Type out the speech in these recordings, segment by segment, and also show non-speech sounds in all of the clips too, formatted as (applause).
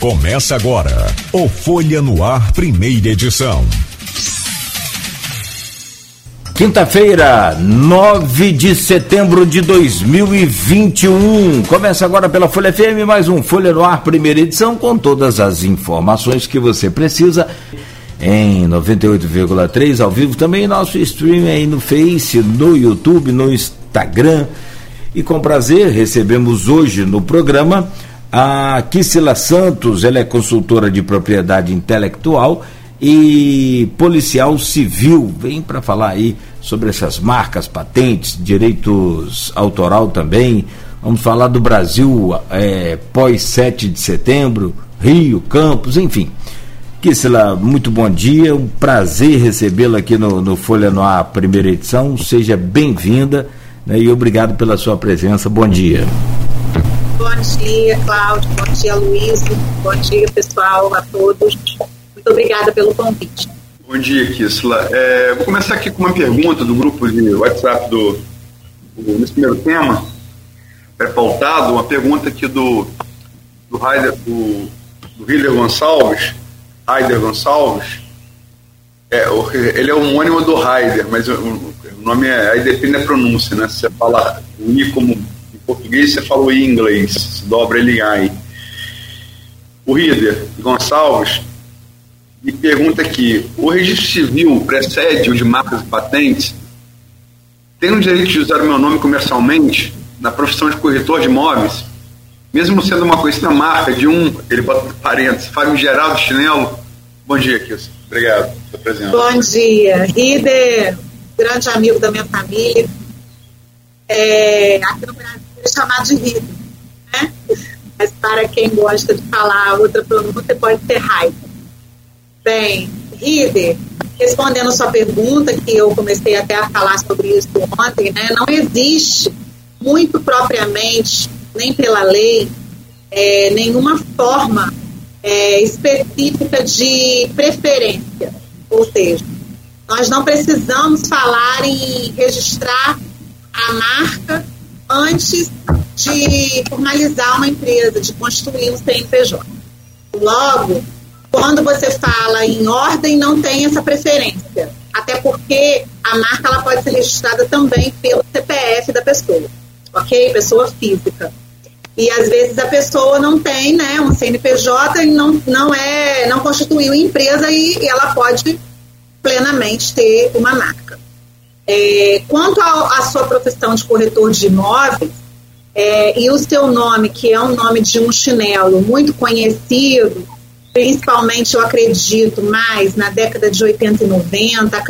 Começa agora o Folha no Ar, primeira edição. Quinta-feira, 9 de setembro de 2021. Começa agora pela Folha FM, mais um Folha no Ar, primeira edição, com todas as informações que você precisa em 98,3 ao vivo. Também nosso stream aí no Face, no YouTube, no Instagram. E com prazer recebemos hoje no programa a Kissila Santos, ela é consultora de propriedade intelectual e policial civil. Vem para falar aí sobre essas marcas, patentes, direitos autoral também. Vamos falar do Brasil é, pós 7 de setembro, Rio, Campos, enfim. Kissila, muito bom dia, um prazer recebê-la aqui no, no Folha no Ar, primeira edição. Seja bem-vinda né, e obrigado pela sua presença. Bom dia. Bom dia, Cláudio. Bom dia, Luiz. Bom dia, pessoal, a todos. Muito obrigada pelo convite. Bom dia, Kisla. É, vou começar aqui com uma pergunta do grupo de WhatsApp do, do nesse primeiro tema. É pautado uma pergunta aqui do do Heider, do, do Hiller Gonçalves, Heider Gonçalves. É, ele é homônimo do Heider, mas o, o nome é aí depende da pronúncia, né? Se você fala o I como português você falou em inglês, dobra ele AI. O Rider Gonçalves me pergunta aqui: o registro civil precede o de marcas e patentes? Tenho o direito de usar o meu nome comercialmente na profissão de corretor de imóveis, mesmo sendo uma conhecida marca de um, ele bota parênteses, Fábio Geraldo Chinelo? Bom dia, Kilson. Obrigado pela presença. Bom dia. Rider, grande amigo da minha família. É, aqui no Brasil é chamado de Rider, né? Mas para quem gosta de falar outra pronúncia, pode ser raiva. Bem, Rider, respondendo sua pergunta, que eu comecei até a falar sobre isso ontem, né? Não existe, muito propriamente, nem pela lei, é, nenhuma forma é, específica de preferência. Ou seja, nós não precisamos falar em registrar a marca antes de formalizar uma empresa, de construir um CNPJ. Logo, quando você fala em ordem, não tem essa preferência. Até porque a marca ela pode ser registrada também pelo CPF da pessoa, ok? Pessoa física. E às vezes a pessoa não tem né, um CNPJ e não, não, é, não constituiu empresa e ela pode plenamente ter uma marca. É, quanto à sua profissão de corretor de imóveis, é, e o seu nome, que é um nome de um chinelo muito conhecido, principalmente eu acredito mais na década de 80 e 90,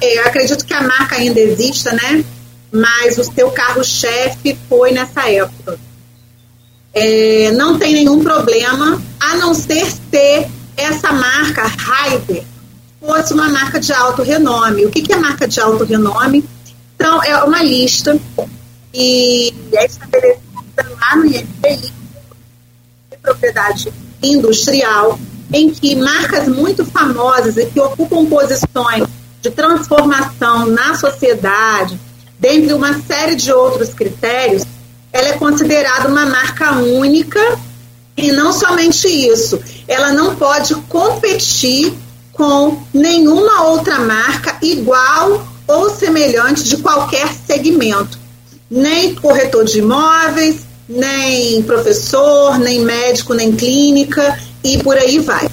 é, acredito que a marca ainda exista, né? Mas o seu carro-chefe foi nessa época. É, não tem nenhum problema, a não ser ter essa marca Raider fosse uma marca de alto renome. O que, que é marca de alto renome? Então, é uma lista e é estabelecida lá no INPI de propriedade industrial, em que marcas muito famosas e que ocupam posições de transformação na sociedade, dentre uma série de outros critérios, ela é considerada uma marca única e não somente isso, ela não pode competir com nenhuma outra marca igual ou semelhante de qualquer segmento. Nem corretor de imóveis, nem professor, nem médico, nem clínica e por aí vai.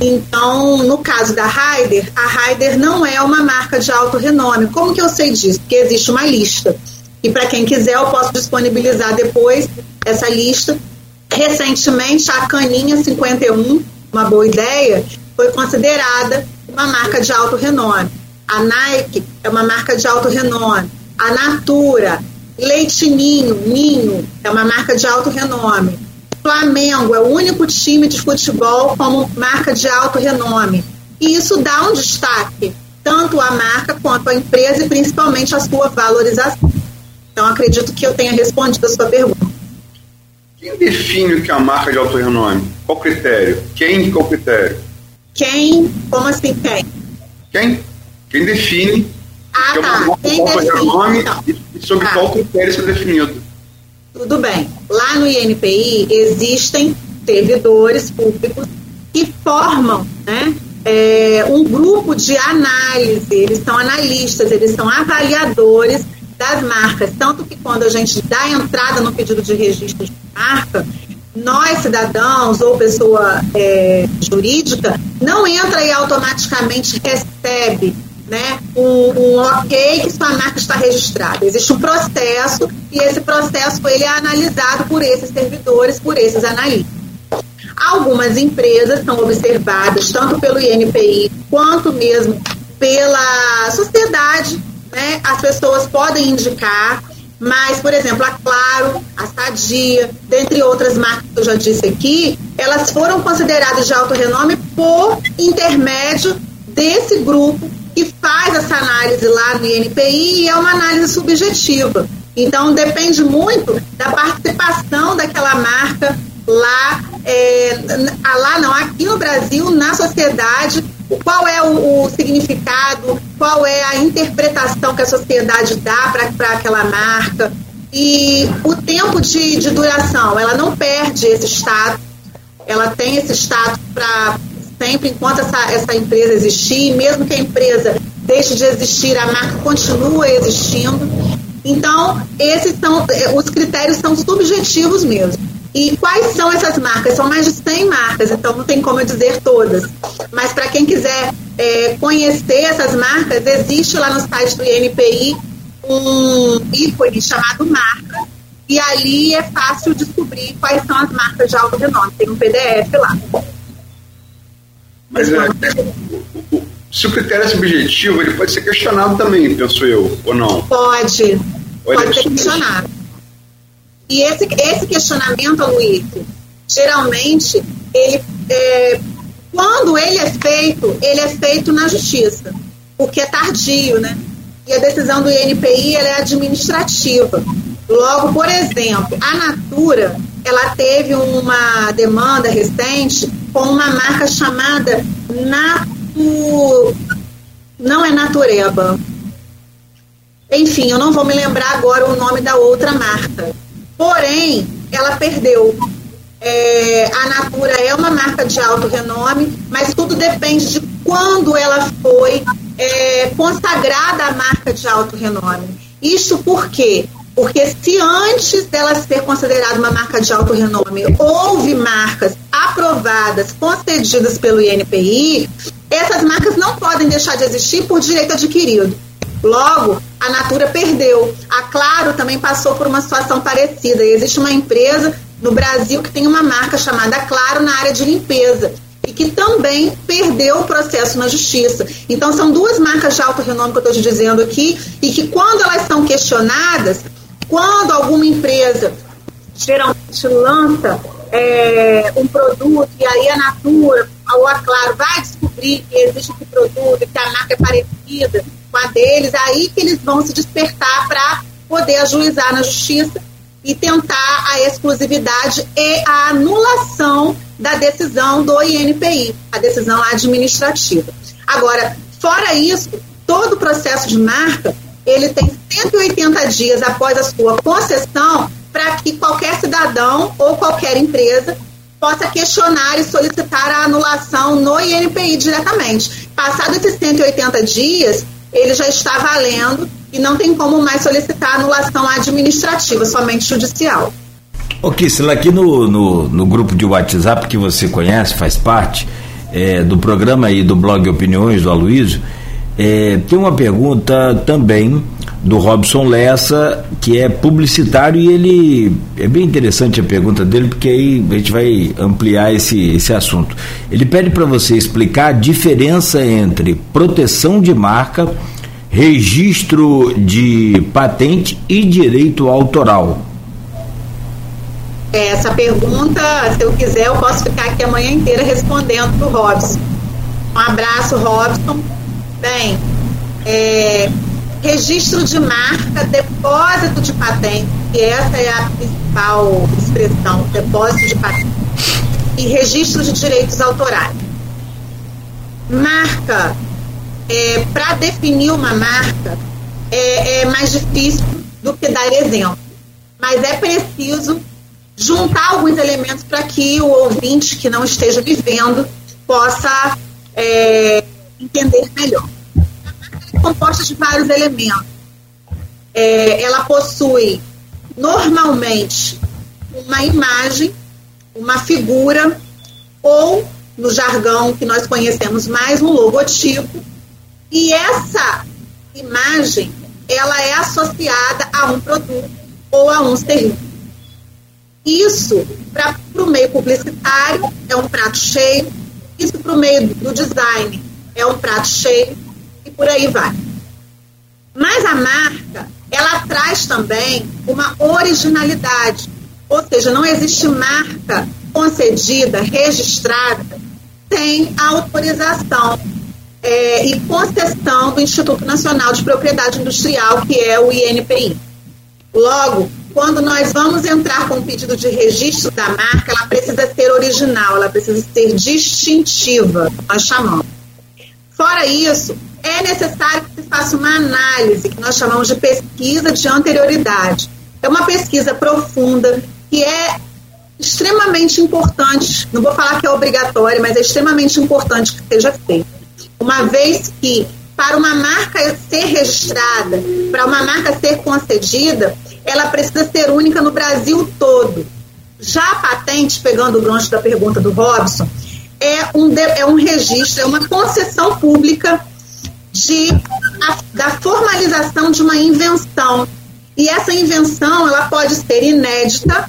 Então, no caso da Raider, a Raider não é uma marca de alto renome. Como que eu sei disso? Porque existe uma lista. E para quem quiser, eu posso disponibilizar depois essa lista. Recentemente, a Caninha 51, uma boa ideia, foi considerada uma marca de alto renome. A Nike é uma marca de alto renome. A Natura, Leite Ninho, Ninho, é uma marca de alto renome. Flamengo é o único time de futebol como marca de alto renome. E isso dá um destaque, tanto à marca quanto à empresa e principalmente à sua valorização. Então, acredito que eu tenha respondido a sua pergunta. Quem define o que é uma marca de alto renome? Qual critério? Quem? Qual critério? Quem? Como assim quem? Quem? Quem define ah, tá. Quem define, nome então. e sobre tá. qual critério isso é definido. Tudo bem. Lá no INPI existem servidores públicos que formam né, é, um grupo de análise, eles são analistas, eles são avaliadores das marcas. Tanto que quando a gente dá entrada no pedido de registro de marca, nós, cidadãos ou pessoa é, jurídica, não entra e automaticamente recebe né, um, um, ok que sua marca está registrada. Existe um processo e esse processo ele é analisado por esses servidores, por esses analistas. Algumas empresas são observadas tanto pelo INPI quanto mesmo pela sociedade. Né? As pessoas podem indicar, mas, por exemplo, a Claro, a Sadia, dentre outras marcas que eu já disse aqui, elas foram consideradas de alto renome por intermédio desse grupo que faz essa análise lá no INPI e é uma análise subjetiva. Então, depende muito da participação daquela marca lá, é, lá não, aqui no Brasil, na sociedade, qual é o, o, significado, qual é a interpretação que a sociedade dá para aquela marca. E o tempo de, de duração, ela não perde esse status, ela tem esse status para sempre enquanto essa, essa empresa existir, mesmo que a empresa deixe de existir, a marca continua existindo. Então, esses são eh, os critérios são subjetivos mesmo. E quais são essas marcas? São mais de 100 marcas, então não tem como eu dizer todas. Mas para quem quiser é, conhecer essas marcas, existe lá no site do INPI um ícone chamado marca, e ali é fácil descobrir quais são as marcas de alto renome. Tem um PDF lá. Mas é, se o critério é subjetivo, ele pode ser questionado também, penso eu, ou não? Pode. Ou pode é ser questionado. E esse, esse questionamento, Luiz, geralmente, ele, é, quando ele é feito, ele é feito na justiça, porque é tardio, né? E a decisão do INPI é administrativa. Logo, por exemplo, a Natura, ela teve uma demanda recente com uma marca chamada Natu... Não é Natureba. Enfim, eu não vou me lembrar agora o nome da outra marca. Porém, ela perdeu. É, a Natura é uma marca de alto renome, mas tudo depende de quando ela foi é, consagrada a marca de alto renome. Isso por quê? Porque se antes dela ser considerada uma marca de alto renome, houve marcas aprovadas, concedidas pelo INPI, essas marcas não podem deixar de existir por direito adquirido. Logo, a Natura perdeu. A Claro também passou por uma situação parecida. E existe uma empresa no Brasil que tem uma marca chamada Claro na área de limpeza e que também perdeu o processo na justiça. Então, são duas marcas de alto renome que eu estou te dizendo aqui e que, quando elas são questionadas, quando alguma empresa geralmente lança é, um produto e aí a Natura ou a Claro vai descobrir que existe esse produto que a marca é parecida com a deles, aí que eles vão se despertar para poder ajuizar na justiça e tentar a exclusividade e a anulação da decisão do INPI, a decisão administrativa. Agora, fora isso, todo o processo de marca, ele tem 180 dias após a sua concessão para que qualquer cidadão ou qualquer empresa possa questionar e solicitar a anulação no INPI diretamente. Passado esses 180 dias, ele já está valendo e não tem como mais solicitar anulação administrativa, somente judicial. Ô Kissela, aqui no, no, no, grupo de WhatsApp que você conhece, faz parte é, do programa aí do blog Opiniões do Aloysio, é, tem uma pergunta também do Robson Lessa, que é publicitário, e ele. É bem interessante a pergunta dele, porque aí a gente vai ampliar esse, esse assunto. Ele pede para você explicar a diferença entre proteção de marca, registro de patente e direito autoral. Essa pergunta, se eu quiser, eu posso ficar aqui a manhã inteira respondendo para o Robson. Um abraço, Robson. Bem, é, registro de marca, depósito de patente, que essa é a principal expressão, depósito de patente, e registro de direitos autorais. Marca, é, para definir uma marca, é, é mais difícil do que dar exemplo, mas é preciso juntar alguns elementos para que o ouvinte que não esteja vivendo possa é, entender melhor. Composta de vários elementos. É, ela possui normalmente uma imagem, uma figura ou, no jargão que nós conhecemos mais, um logotipo. E essa imagem, ela é associada a um produto ou a um serviço. Isso, para o meio publicitário, é um prato cheio. Isso, para o meio do design, é um prato cheio. Por aí vai. Mas a marca, ela traz também uma originalidade. Ou seja, não existe marca concedida, registrada, sem autorização é, e concessão do Instituto Nacional de Propriedade Industrial, que é o INPI. Logo, quando nós vamos entrar com o pedido de registro da marca, ela precisa ser original, ela precisa ser distintiva, nós chamamos. Fora isso, necessário que se faça uma análise, que nós chamamos de pesquisa de anterioridade. É uma pesquisa profunda que é extremamente importante, não vou falar que é obrigatória, mas é extremamente importante que seja feita. Uma vez que para uma marca ser registrada, para uma marca ser concedida, ela precisa ser única no Brasil todo. Já a patente, pegando o gancho da pergunta do Robson, é um, é um registro, é uma concessão pública de, a, da formalização de uma invenção. E essa invenção ela pode ser inédita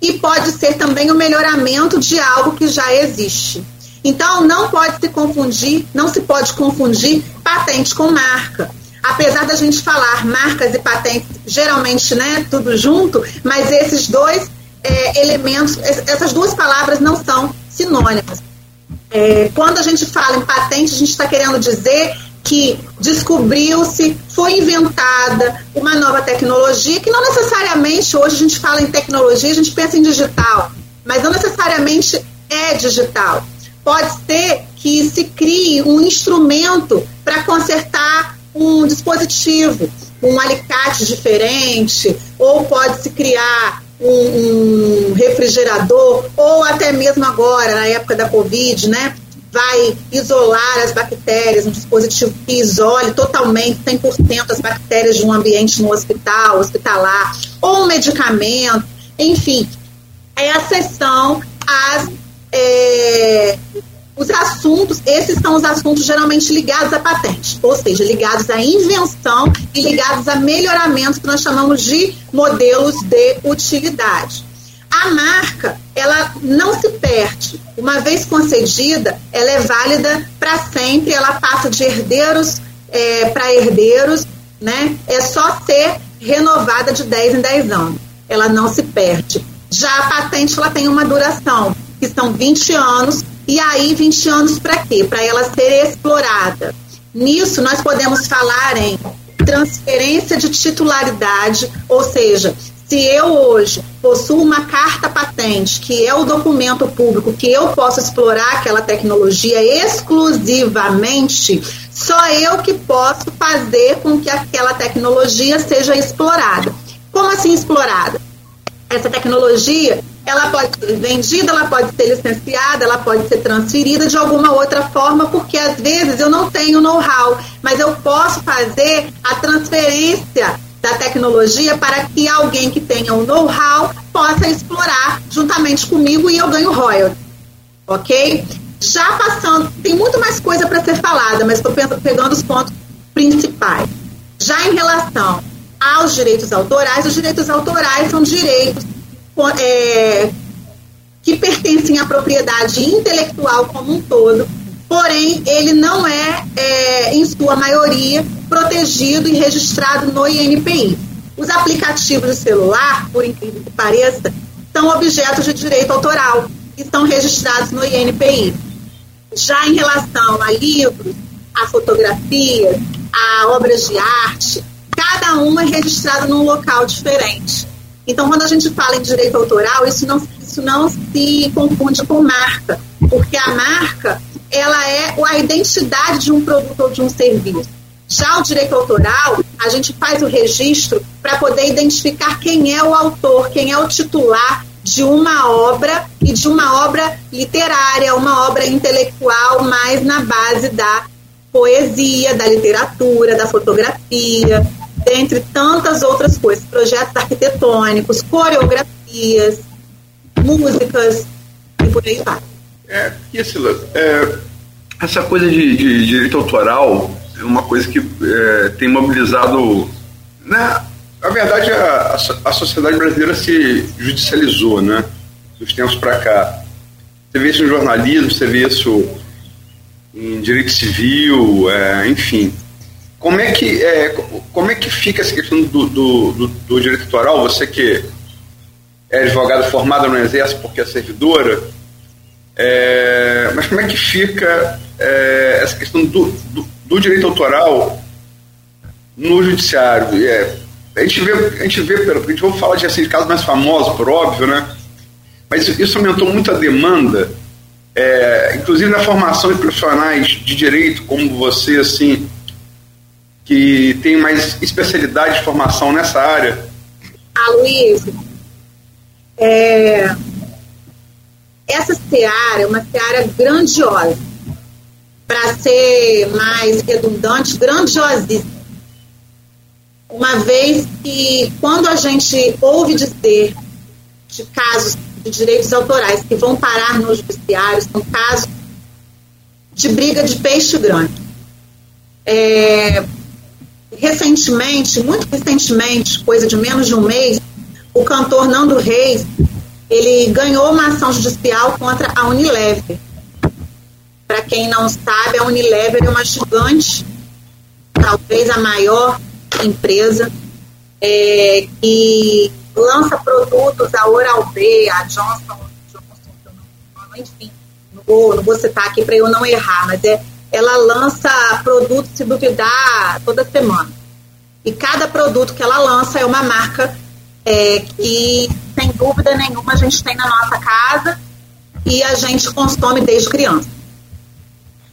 e pode ser também o melhoramento de algo que já existe. Então, não pode se confundir, não se pode confundir patente com marca. Apesar da gente falar marcas e patentes, geralmente, né, tudo junto, mas esses dois é, elementos, essas duas palavras não são sinônimas. É, quando a gente fala em patente, a gente está querendo dizer que descobriu-se, foi inventada uma nova tecnologia, que não necessariamente hoje a gente fala em tecnologia, a gente pensa em digital, mas não necessariamente é digital pode ser que se crie um instrumento para consertar um dispositivo, um alicate diferente, ou pode se criar um, um, refrigerador, ou até mesmo agora, na época da Covid, né? Vai isolar as bactérias, um dispositivo que isole totalmente 100% as bactérias de um ambiente no hospital, hospitalar, ou um medicamento, enfim, é a às é, os assuntos, esses são os assuntos geralmente ligados à patente, ou seja, ligados à invenção e ligados a melhoramentos que nós chamamos de modelos de utilidade. A marca, ela não se perde. Uma vez concedida, ela é válida para sempre, ela passa de herdeiros é, para herdeiros, né? É só ser renovada de 10 em 10 anos. Ela não se perde. Já a patente, ela tem uma duração que são 20 anos, e aí 20 anos para quê? Para ela ser explorada. Nisso, nós podemos falar em transferência de titularidade, ou seja, se eu hoje possuo uma carta patente, que é o documento público que eu posso explorar aquela tecnologia exclusivamente, só eu que posso fazer com que aquela tecnologia seja explorada. Como assim explorada? Essa tecnologia ela pode ser vendida, ela pode ser licenciada, ela pode ser transferida de alguma outra forma, porque às vezes eu não tenho know-how, mas eu posso fazer a transferência da tecnologia para que alguém que tenha um know-how possa explorar juntamente comigo e eu ganho royalties. Ok? Já passando, tem muito mais coisa para ser falada, mas estou pegando os pontos principais. Já em relação aos direitos autorais, os direitos autorais são direitos é, que pertencem à propriedade intelectual como um todo, porém ele não é, é, em sua maioria, protegido e registrado no INPI. Os aplicativos de celular, por incrível que pareça, são objetos de direito autoral e estão registrados no INPI. Já em relação a livros, a fotografias, a obras de arte, cada um é registrado num local diferente. Então, quando a gente fala em direito autoral, isso não, isso não se confunde com marca, porque a marca ela é a identidade de um produto ou de um serviço. Já o direito autoral, a gente faz o registro para poder identificar quem é o autor, quem é o titular de uma obra e de uma obra literária, uma obra intelectual, mais na base da poesia, da literatura, da fotografia, dentre tantas outras coisas, projetos arquitetônicos, coreografias, músicas e por aí vai. É, Isla, é, essa coisa de, de, direito autoral é uma coisa que é, tem mobilizado. Né, na verdade, a, a, sociedade brasileira se judicializou, né? Dos tempos para cá. Você vê isso no jornalismo, você vê isso em direito civil, é, enfim. Como é que é, como é que fica essa questão do, do, do, do direito autoral? Você que é advogada formada no Exército porque é servidora, é, mas como é que fica é, essa questão do, do, do, direito autoral no judiciário? É, a gente vê, a gente vê, a gente vai falar de, assim, casos mais famosos, por óbvio, né? Mas isso aumentou muito a demanda, é, inclusive na formação de profissionais de direito, como você, assim, que tem mais especialidade de formação nessa área. Ah, Luiz, é, essa seara é uma seara grandiosa. Para ser mais redundante, grandiosíssima. Uma vez que, quando a gente ouve dizer de casos de direitos autorais que vão parar no judiciário, são casos de briga de peixe grande. É, recentemente, muito recentemente, coisa de menos de um mês, o cantor Nando Reis ele ganhou uma ação judicial contra a Unilever. Para quem não sabe, a Unilever é uma gigante, talvez a maior empresa, é, que lança produtos, a Oral-B, a Johnson, Johnson enfim, não vou, não vou citar aqui para eu não errar, mas é, ela lança produtos, se duvidar, toda semana. E cada produto que ela lança é uma marca é, que, sem dúvida nenhuma, a gente tem na nossa casa e a gente consome desde criança.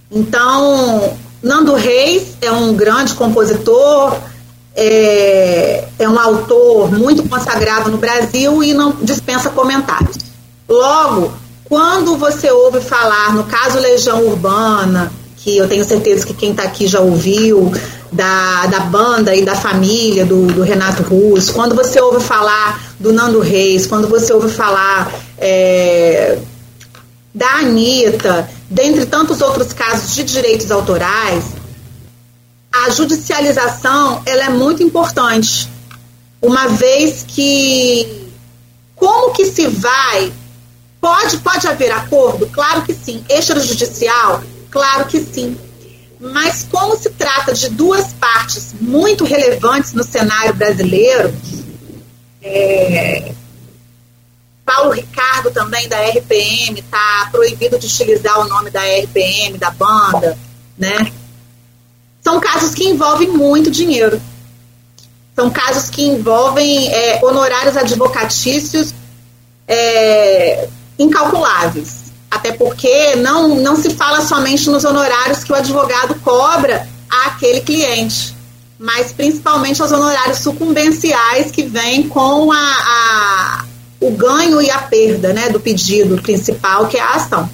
Então, Nando Reis é um grande compositor, é, é um autor muito consagrado no Brasil e não dispensa comentários. Logo, quando você ouve falar, no caso Legião Urbana, que eu tenho certeza que quem está aqui já ouviu, da, da banda e da família do, do, Renato Russo, quando você ouve falar do Nando Reis, quando você ouve falar é, da Anitta, dentre tantos outros casos de direitos autorais, a judicialização ela é muito importante, uma vez que como que se vai? Pode pode haver acordo, claro que sim, extrajudicial, claro que sim mas como se trata de duas partes muito relevantes no cenário brasileiro, é, Paulo Ricardo também da RPM está proibido de utilizar o nome da RPM, da banda, né? São casos que envolvem muito dinheiro. São casos que envolvem é, honorários advocatícios é, incalculáveis. Até porque não, não se fala somente nos honorários que o advogado cobra àquele cliente, mas principalmente aos honorários sucumbenciais que vêm com a, a, o ganho e a perda né, do pedido principal, que é a ação.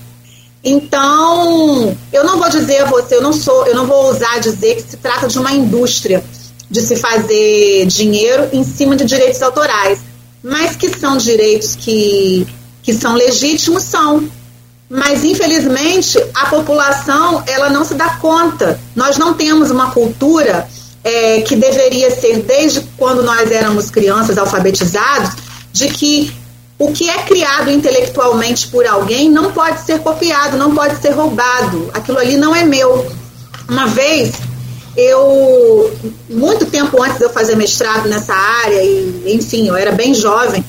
Então, eu não vou dizer a você, eu não sou, eu não vou ousar dizer que se trata de uma indústria de se fazer dinheiro em cima de direitos autorais, mas que são direitos que, que são legítimos, são mas infelizmente a população ela não se dá conta. Nós não temos uma cultura é, que deveria ser desde quando nós éramos crianças alfabetizados de que o que é criado intelectualmente por alguém não pode ser copiado, não pode ser roubado. Aquilo ali não é meu. Uma vez eu muito tempo antes de eu fazer mestrado nessa área e enfim eu era bem jovem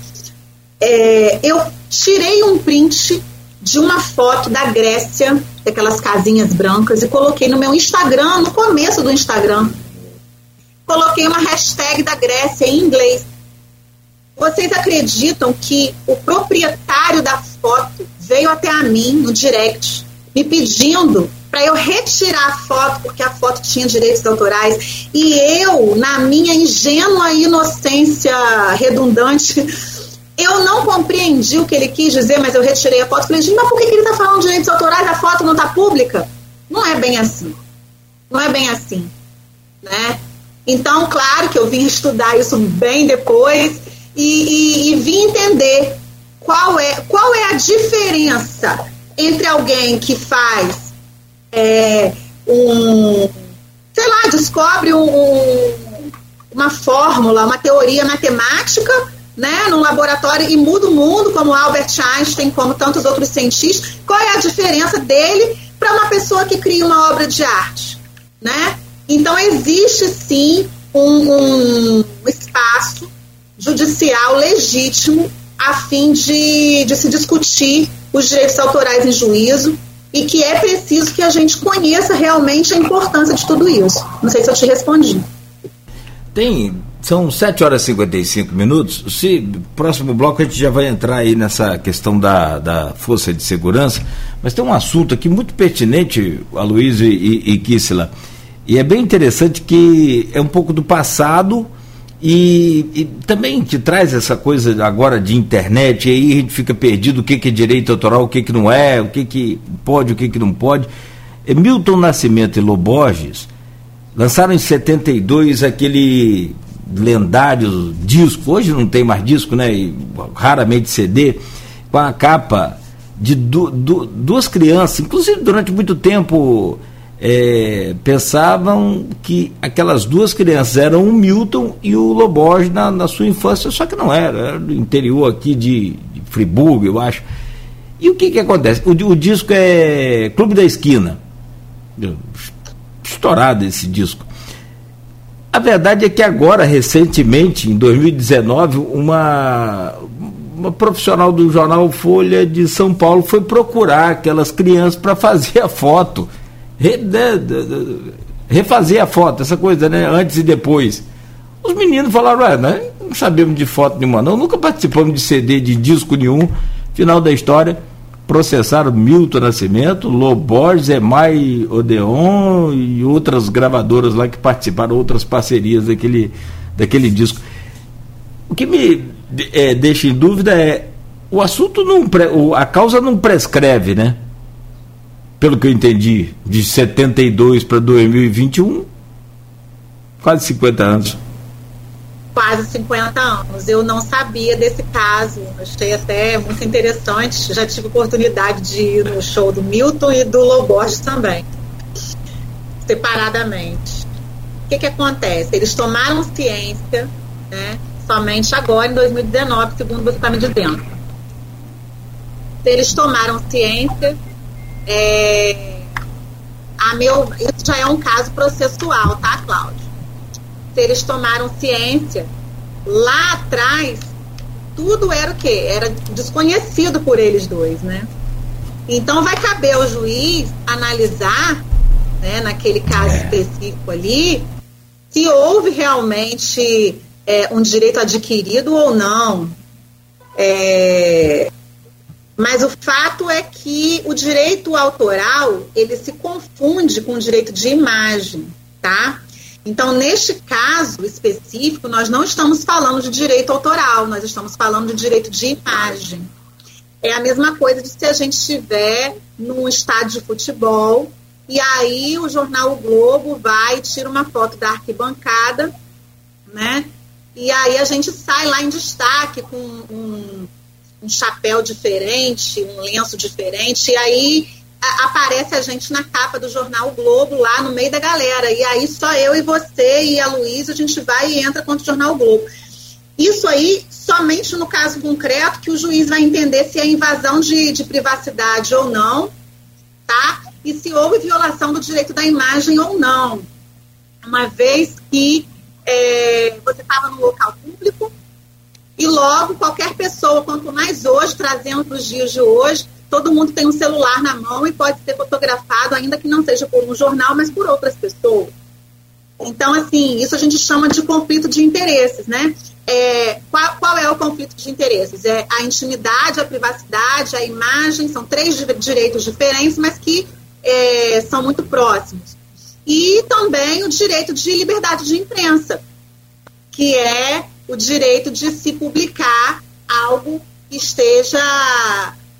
é, eu tirei um print de uma foto da Grécia, daquelas casinhas brancas, e coloquei no meu Instagram, no começo do Instagram. Coloquei uma hashtag da Grécia em inglês. Vocês acreditam que o proprietário da foto veio até a mim no direct, me pedindo para eu retirar a foto, porque a foto tinha direitos autorais, e eu, na minha ingênua inocência redundante, Eu não compreendi o que ele quis dizer, mas eu retirei a foto. Falei, gente, mas por que ele está falando de direitos autorais? A foto não está pública? Não é bem assim. Não é bem assim. Né? Então, claro que eu vim estudar isso bem depois e, e, e vim entender qual é, qual é a diferença entre alguém que faz é, um, sei lá, descobre um, um, uma fórmula, uma teoria matemática, né, num laboratório e muda o mundo, como Albert Einstein, como tantos outros cientistas. Qual é a diferença dele para uma pessoa que cria uma obra de arte, né? Então existe sim um, um espaço judicial legítimo a fim de, de se discutir os direitos autorais em juízo e que é preciso que a gente conheça realmente a importância de tudo isso. Não sei se eu te respondi. Tem, são 7 horas e 55 minutos. Se próximo bloco a gente já vai entrar aí nessa questão da, da força de segurança, mas tem um assunto aqui muito pertinente, Aloysio e, e, Kissela, e é bem interessante que é um pouco do passado, e, e, também te traz essa coisa agora de internet, e aí a gente fica perdido o que, que é direito autoral, o que, que não é, o que, que pode, o que, que não pode. Milton Nascimento e Loborges lançaram em 72 aquele lendário disco, hoje não tem mais disco, né? E, raramente CD, com a capa de du, du, duas crianças, inclusive durante muito tempo é, pensavam que aquelas duas crianças eram o Milton e o Loborges na, na sua infância, só que não era, era do interior aqui de, de Friburgo, eu acho. E o que, que acontece? O, o disco é Clube da Esquina. Estourado esse disco. A verdade é que agora, recentemente, em 2019, uma, uma profissional do jornal Folha de São Paulo foi procurar aquelas crianças para fazer a foto re, de, refazer a foto, essa coisa, né? Antes e depois. Os meninos falaram, ué, né? não sabemos de foto nenhuma, não, nunca participamos de CD, de disco nenhum. Final da história, processaram Milton Nascimento, Loborges, Emai Odeon e outras gravadoras lá que participaram, outras parcerias daquele, daquele disco. O que me é, deixa em dúvida é o assunto não a causa não prescreve, né? pelo que eu entendi, de 72 para 2021, quase 50 anos. Quase 50 anos. Eu não sabia desse caso, achei até muito interessante. Já tive oportunidade de ir no show do Milton e do Loborges também, separadamente. O que, que acontece? Eles tomaram ciência né, somente agora, em 2019, segundo você está me dizendo. Eles tomaram ciência é, a meu, isso já é um caso processual, tá, Cláudio? Se eles tomaram ciência, lá atrás, tudo era o quê? Era desconhecido por eles dois, né? Então vai caber ao juiz analisar, né, naquele caso é. específico ali, se houve realmente é, um direito adquirido ou não. É, mas o fato é que o direito autoral, ele se confunde com o direito de imagem, tá? Então, neste caso específico, nós não estamos falando de direito autoral, nós estamos falando de direito de imagem. É a mesma coisa de se a gente estiver num estádio de futebol e aí o jornal o Globo vai e tira uma foto da arquibancada, né? E aí a gente sai lá em destaque com um um chapéu diferente, um lenço diferente, e aí a, aparece a gente na capa do jornal o Globo, lá no meio da galera. E aí só eu e você e a Luísa, a gente vai e entra contra o jornal o Globo. Isso aí, somente no caso concreto, que o juiz vai entender se é invasão de, de privacidade ou não, tá? E se houve violação do direito da imagem ou não. Uma vez que é, você estava no local público, e logo, qualquer pessoa, quanto mais hoje, trazendo os dias de hoje, todo mundo tem um celular na mão e pode ser fotografado, ainda que não seja por um jornal, mas por outras pessoas. Então, assim, isso a gente chama de conflito de interesses, né? É, qual, qual, é o conflito de interesses? É a intimidade, a privacidade, a imagem, são três direitos diferentes, mas que é, são muito próximos. E também o direito de liberdade de imprensa, que é o direito de se publicar algo que esteja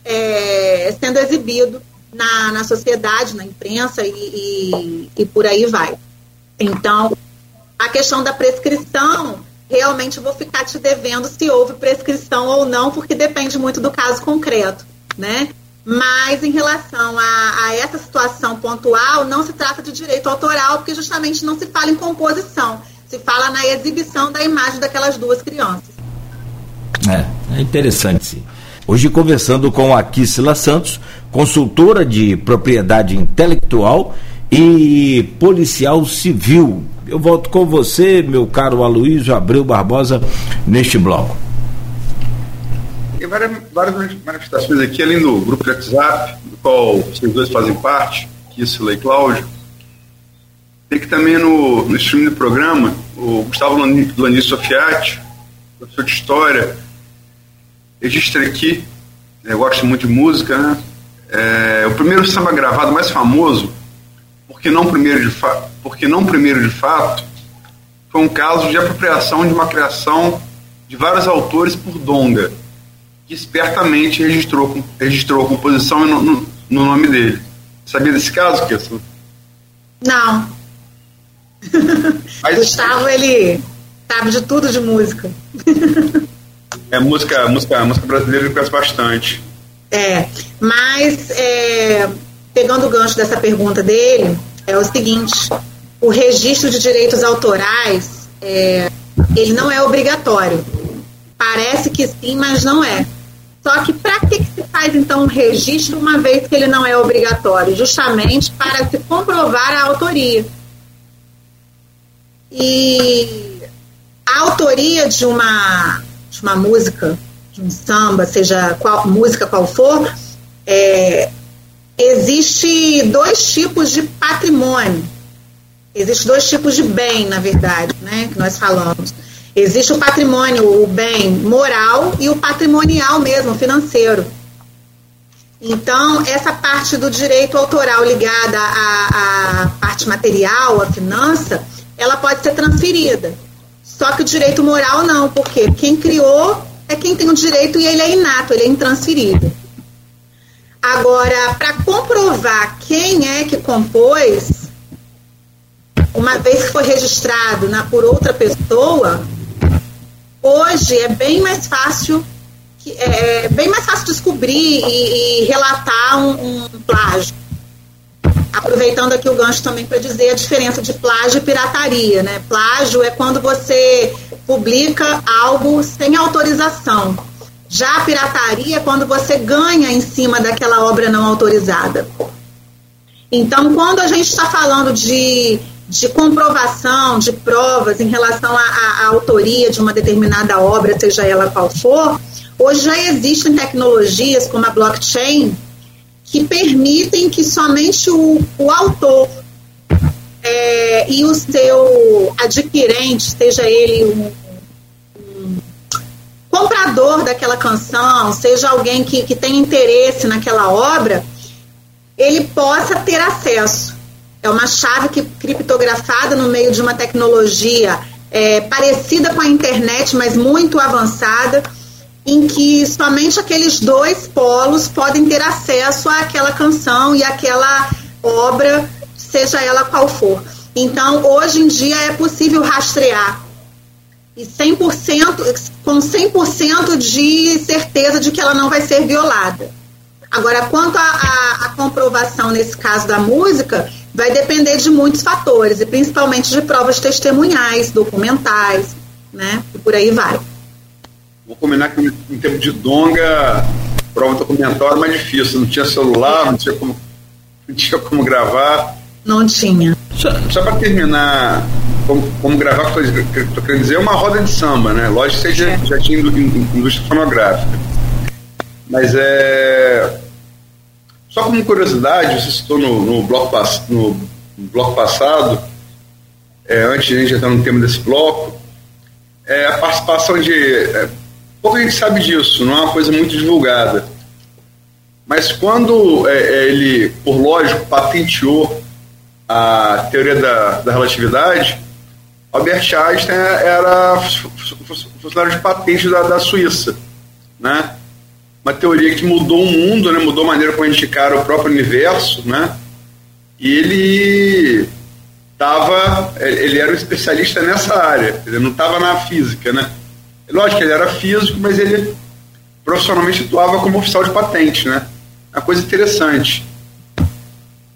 é, sendo exibido na, na sociedade, na imprensa e, e, e por aí vai. Então, a questão da prescrição, realmente vou ficar te devendo se houve prescrição ou não, porque depende muito do caso concreto, né? Mas em relação a, a, essa situação pontual, não se trata de direito autoral, porque justamente não se fala em composição, se fala na exibição da imagem daquelas duas crianças. É, é interessante sim. Hoje conversando com a Kissila Santos, consultora de propriedade intelectual e policial civil. Eu volto com você, meu caro Aloysio Abreu Barbosa, neste bloco. Tem várias, várias manifestações aqui, além do grupo de WhatsApp, do qual vocês dois fazem parte, Kissila e Cláudio. Tem que também no, no stream do programa, o Gustavo Lanis Sofiati, professor de História, registra aqui, eu gosto muito de música, né? É, o primeiro samba gravado mais famoso, porque não primeiro de fato, porque não primeiro de fato, foi um caso de apropriação de uma criação de vários autores por Donga, que espertamente registrou, registrou a composição no, no, no nome dele. Sabia desse caso, Kessa? Não. Mas, (laughs) Gustavo, ele sabe de tudo de música. (laughs) é, música, música, música brasileira ele conhece bastante. É, mas é, pegando o gancho dessa pergunta dele, é o seguinte: o registro de direitos autorais é, ele não é obrigatório. Parece que sim, mas não é. Só que para que, que se faz então um registro uma vez que ele não é obrigatório? Justamente para se comprovar a autoria. E a autoria de uma, de uma música de um samba, seja qual música qual for, é, existe dois tipos de patrimônio. Existem dois tipos de bem, na verdade, né, que nós falamos. Existe o patrimônio, o bem moral e o patrimonial mesmo, financeiro. Então, essa parte do direito autoral ligada à, à parte material, à finança, ela pode ser transferida. Só que o direito moral não, porque quem criou é quem tem o direito e ele é inato, ele é intransferível. Agora, para comprovar quem é que compôs, uma vez que foi registrado na, por outra pessoa, hoje é bem mais fácil é, é bem mais fácil descobrir e, e relatar um, um, plágio. Aproveitando aqui o gancho também para dizer a diferença de plágio e pirataria. Né? Plágio é quando você publica algo sem autorização. Já a pirataria é quando você ganha em cima daquela obra não autorizada. Então, quando a gente está falando de, de comprovação, de provas em relação à autoria de uma determinada obra, seja ela qual for, hoje já existem tecnologias como a blockchain que permitem que somente o, o autor é, e o seu adquirente, seja ele um, um, comprador daquela canção, seja alguém que, que tem interesse naquela obra, ele possa ter acesso. É uma chave que, criptografada no meio de uma tecnologia é, parecida com a internet, mas muito avançada, em que somente aqueles dois polos podem ter acesso àquela canção e àquela obra seja ela qual for. Então, hoje em dia é possível rastrear e 100%, com 100% de certeza de que ela não vai ser violada. Agora, quanto à comprovação nesse caso da música, vai depender de muitos fatores, e principalmente de provas testemunhais, documentais, né? E por aí vai. Vou combinar que em tempo de donga, prova documental era mais difícil, não tinha celular, não tinha como, não tinha como gravar. Não tinha. Só, só para terminar, como, como gravar, que estou querendo dizer, é uma roda de samba, né? Lógico que você já, já tinha indústria fonográfica. Mas é. Só como curiosidade, você citou no, no, bloco, no, no bloco passado, é, antes de a gente entrar no tema desse bloco, é, a participação de. É, pouco a gente sabe disso, não é uma coisa muito divulgada. Mas quando é, é ele, por lógico, patenteou a teoria da, da relatividade, Albert Einstein era funcionário de patente da, da Suíça. né? Uma teoria que mudou o mundo, né? Mudou a maneira como a gente encara o próprio universo, né? E ele tava, ele era um especialista nessa área, ele não estava na física, né? Lógico que ele era físico, mas ele profissionalmente atuava como oficial de patente, né? Uma coisa interessante.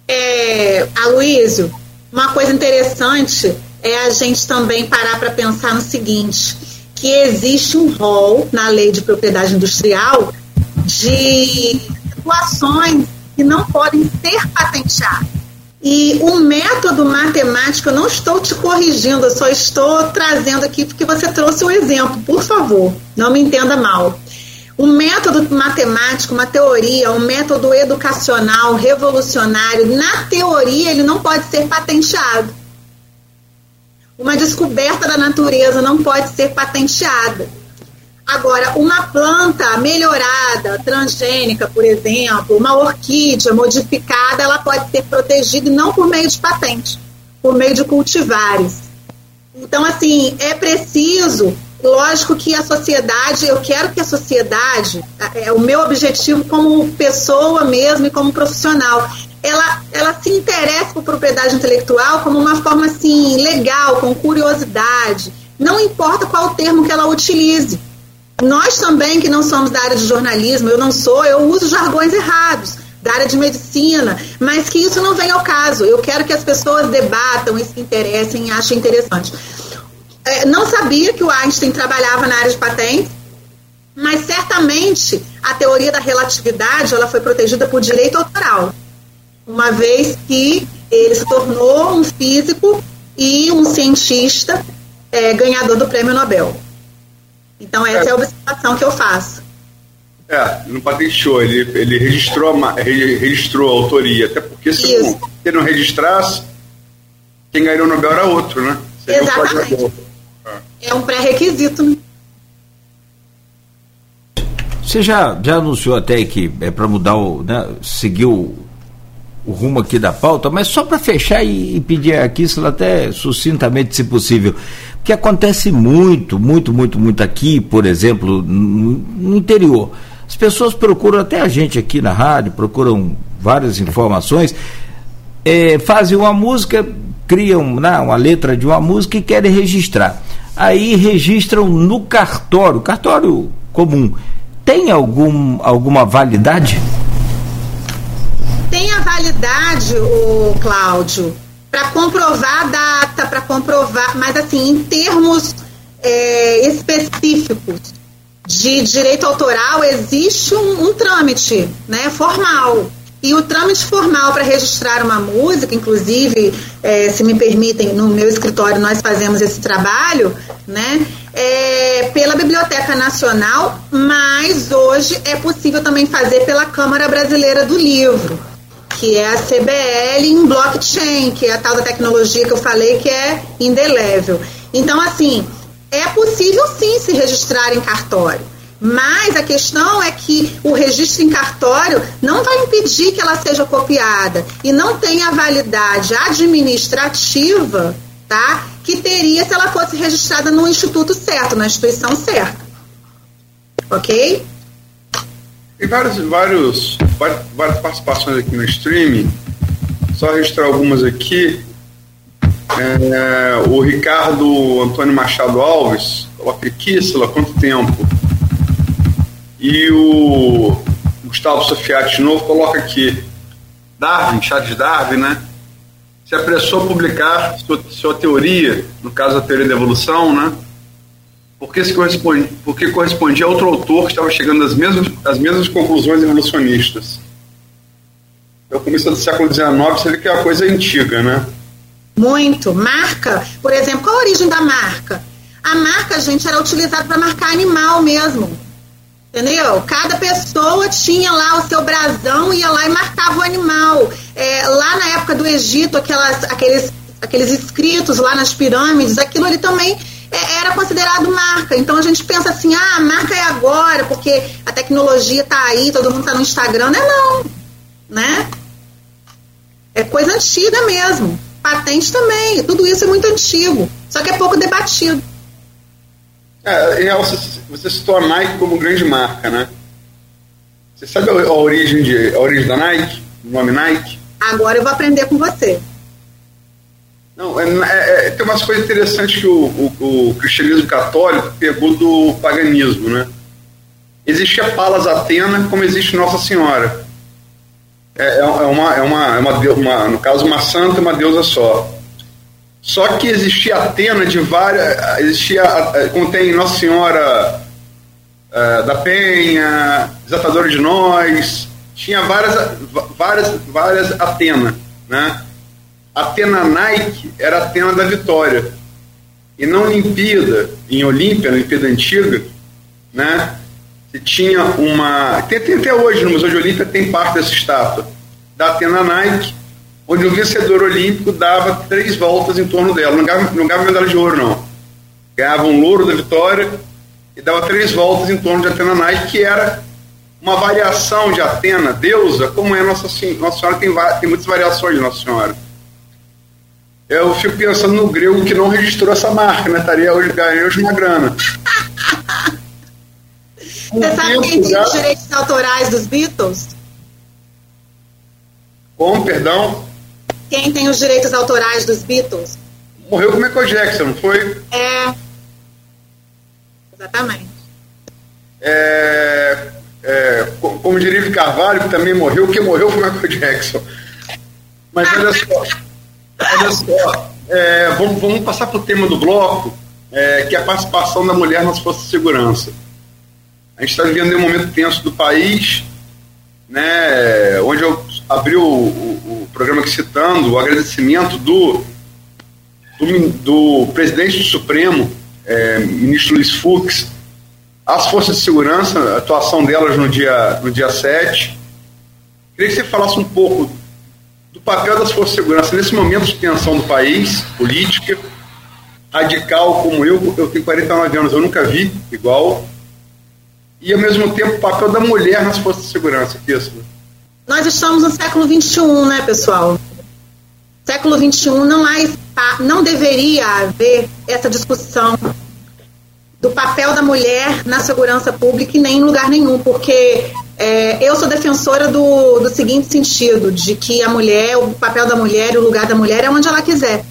É, Aloysio, uma coisa interessante é a gente também parar para pensar no seguinte, que existe um rol na lei de propriedade industrial de situações que não podem ser patenteadas. E o método matemático, eu não estou te corrigindo, eu só estou trazendo aqui porque você trouxe um exemplo, por favor, não me entenda mal. Um método matemático, uma teoria, um método educacional revolucionário, na teoria, ele não pode ser patenteado. Uma descoberta da natureza não pode ser patenteada. Agora, uma planta melhorada, transgênica, por exemplo, uma orquídea modificada, ela pode ser protegida não por meio de patente, por meio de cultivares. Então, assim, é preciso, lógico que a sociedade, eu quero que a sociedade, é o meu objetivo como pessoa mesmo e como profissional, ela, ela se interessa por propriedade intelectual como uma forma assim legal, com curiosidade. Não importa qual termo que ela utilize. Nós também, que não somos da área de jornalismo, eu não sou, eu uso jargões errados da área de medicina, mas que isso não venha ao caso. Eu quero que as pessoas debatam e se interessem e achem interessante. É, não sabia que o Einstein trabalhava na área de patentes, mas certamente a teoria da relatividade ela foi protegida por direito autoral uma vez que ele se tornou um físico e um cientista é, ganhador do prêmio Nobel. Então, essa é, é a observação que eu faço. É, não patenteou, ele, ele registrou, registrou a autoria, até porque se não, se não registrasse, quem ganhou o Nobel era outro, né? Seria Exatamente. Um é um pré-requisito. Né? Você já, já anunciou até que é para mudar o. Né, seguir o, o rumo aqui da pauta, mas só para fechar e, e, pedir aqui, se até sucintamente, se possível, que acontece muito, muito, muito, muito aqui, por exemplo, no, no, interior. As pessoas procuram, até a gente aqui na rádio, procuram várias informações, é, fazem uma música, criam né, uma letra de uma música e querem registrar. Aí registram no cartório, cartório comum. Tem algum, alguma validade? Tem a validade, o Cláudio, para comprovar a data, para comprovar, mas assim, em termos é, específicos de direito autoral, existe um, um trâmite né, formal. E o trâmite formal para registrar uma música, inclusive, é, se me permitem, no meu escritório nós fazemos esse trabalho, né? É, pela Biblioteca Nacional, mas hoje é possível também fazer pela Câmara Brasileira do Livro que é a CBL em blockchain, que é a tal da tecnologia que eu falei que é indelével. Então, assim, é possível sim se registrar em cartório. Mas a questão é que o registro em cartório não vai impedir que ela seja copiada e não tem a validade administrativa, tá? Que teria se ela fosse registrada no instituto certo, na instituição certa. Ok? Tem vários, vários, várias participações aqui no streaming. Só registrar algumas aqui. É, o Ricardo Antônio Machado Alves coloca aqui, sei lá, quanto tempo? E o Gustavo Sofiati de novo coloca aqui. Darwin, Charles Darwin, né? Se apressou a publicar sua, sua teoria, no caso a teoria da evolução, né? Porque, se corresponde, porque correspondia a outro autor que estava chegando às mesmas, às mesmas conclusões evolucionistas. É o começo do século XIX, você vê que é uma coisa antiga, né? Muito. Marca, por exemplo, qual a origem da marca? A marca, gente, era utilizada para marcar animal mesmo. Entendeu? Cada pessoa tinha lá o seu brasão, ia lá e marcava o animal. É, lá na época do Egito, aquelas, aqueles, aqueles escritos lá nas pirâmides, aquilo ali também era considerado marca. Então a gente pensa assim, ah, marca é agora, porque a tecnologia está aí, todo mundo está no Instagram. Não é não, né? É coisa antiga mesmo. Patente também, tudo isso é muito antigo, só que é pouco debatido. É, é você, você citou a Nike como grande marca, né? Você sabe a, a origem, de, a origem da Nike? O nome Nike? Agora eu vou aprender com você. Não, é, é, é tem umas coisas interessantes que o, o, o, cristianismo católico pegou do paganismo, né? Existia Palas Atena como existe Nossa Senhora. É, é, uma, é, uma, é uma, uma, no caso, uma santa uma deusa só. Só que existia Atena de várias. Existia. Contém Nossa Senhora uh, da Penha, Desatadora de Nós. Tinha várias, várias, várias Atena. Né? Atena Nike era a Atena da Vitória. E na Olimpíada, em Olímpia, na Olimpíada Antiga, né, tinha uma. Tem, tem até hoje no Museu de Olímpia tem parte dessa estátua da Atena Nike onde o vencedor olímpico dava três voltas em torno dela. Não ganhava, não ganhava medalha de ouro, não. Ganhava um louro da vitória e dava três voltas em torno de Atena Nike, que era uma variação de Atena, deusa, como é Nossa Senhora. Nossa Senhora tem, tem muitas variações de Nossa Senhora. Eu fico pensando no grego que não registrou essa marca, né? Estaria hoje ganhando hoje uma grana. Você sabe quem tem os direitos autorais dos Beatles? Como, perdão? quem tem os direitos autorais dos Beatles? Morreu com o Michael Jackson, não foi? É. Exatamente. É, é, como diria o Carvalho, que também morreu, que morreu com o Michael Jackson. Mas olha só, olha só é, vamos, vamos, passar para o tema do bloco, é, que é a participação da mulher nas forças de segurança. A gente está vivendo um momento tenso do país, né, onde eu abri o, o, o programa citando o agradecimento do, do, do presidente do Supremo, é, ministro Luiz Fux, às forças de segurança, a atuação delas no dia, no dia 7. Queria que você falasse um pouco papel das forças de segurança nesse momento de tensão do país, política, radical como eu, eu tenho 49 anos, eu nunca vi igual, e ao mesmo tempo o papel da mulher nas forças de segurança, Kissler. Nós estamos no século XXI, né, pessoal? Século XXI não há não deveria haver essa discussão do papel da mulher na segurança pública e nem em lugar nenhum, porque é, eu sou defensora do, do seguinte sentido, de que a mulher, o papel da mulher, o lugar da mulher é onde ela quiser.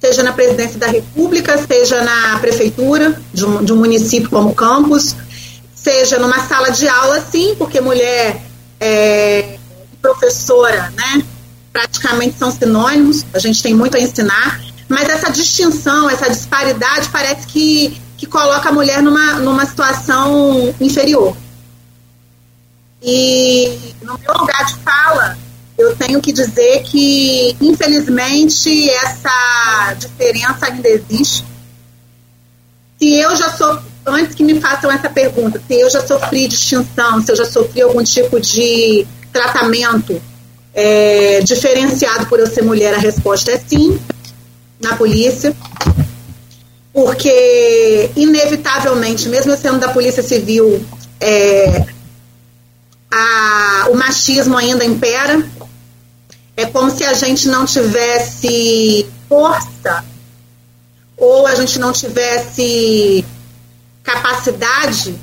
Seja na presidência da República, seja na prefeitura de um, de um município como Campos, seja numa sala de aula, sim, porque mulher é, professora, né? Praticamente são sinônimos, a gente tem muito a ensinar, mas essa distinção, essa disparidade parece que, que coloca a mulher numa, numa situação inferior. E no meu lugar de fala, eu tenho que dizer que, infelizmente, essa diferença ainda existe. Se eu já sou antes que me façam essa pergunta, se eu já sofri distinção, se eu já sofri algum tipo de tratamento é, diferenciado por eu ser mulher, a resposta é sim, na polícia. Porque, inevitavelmente, mesmo eu sendo da Polícia Civil, é, a, o machismo ainda impera. É como se a gente não tivesse força ou a gente não tivesse capacidade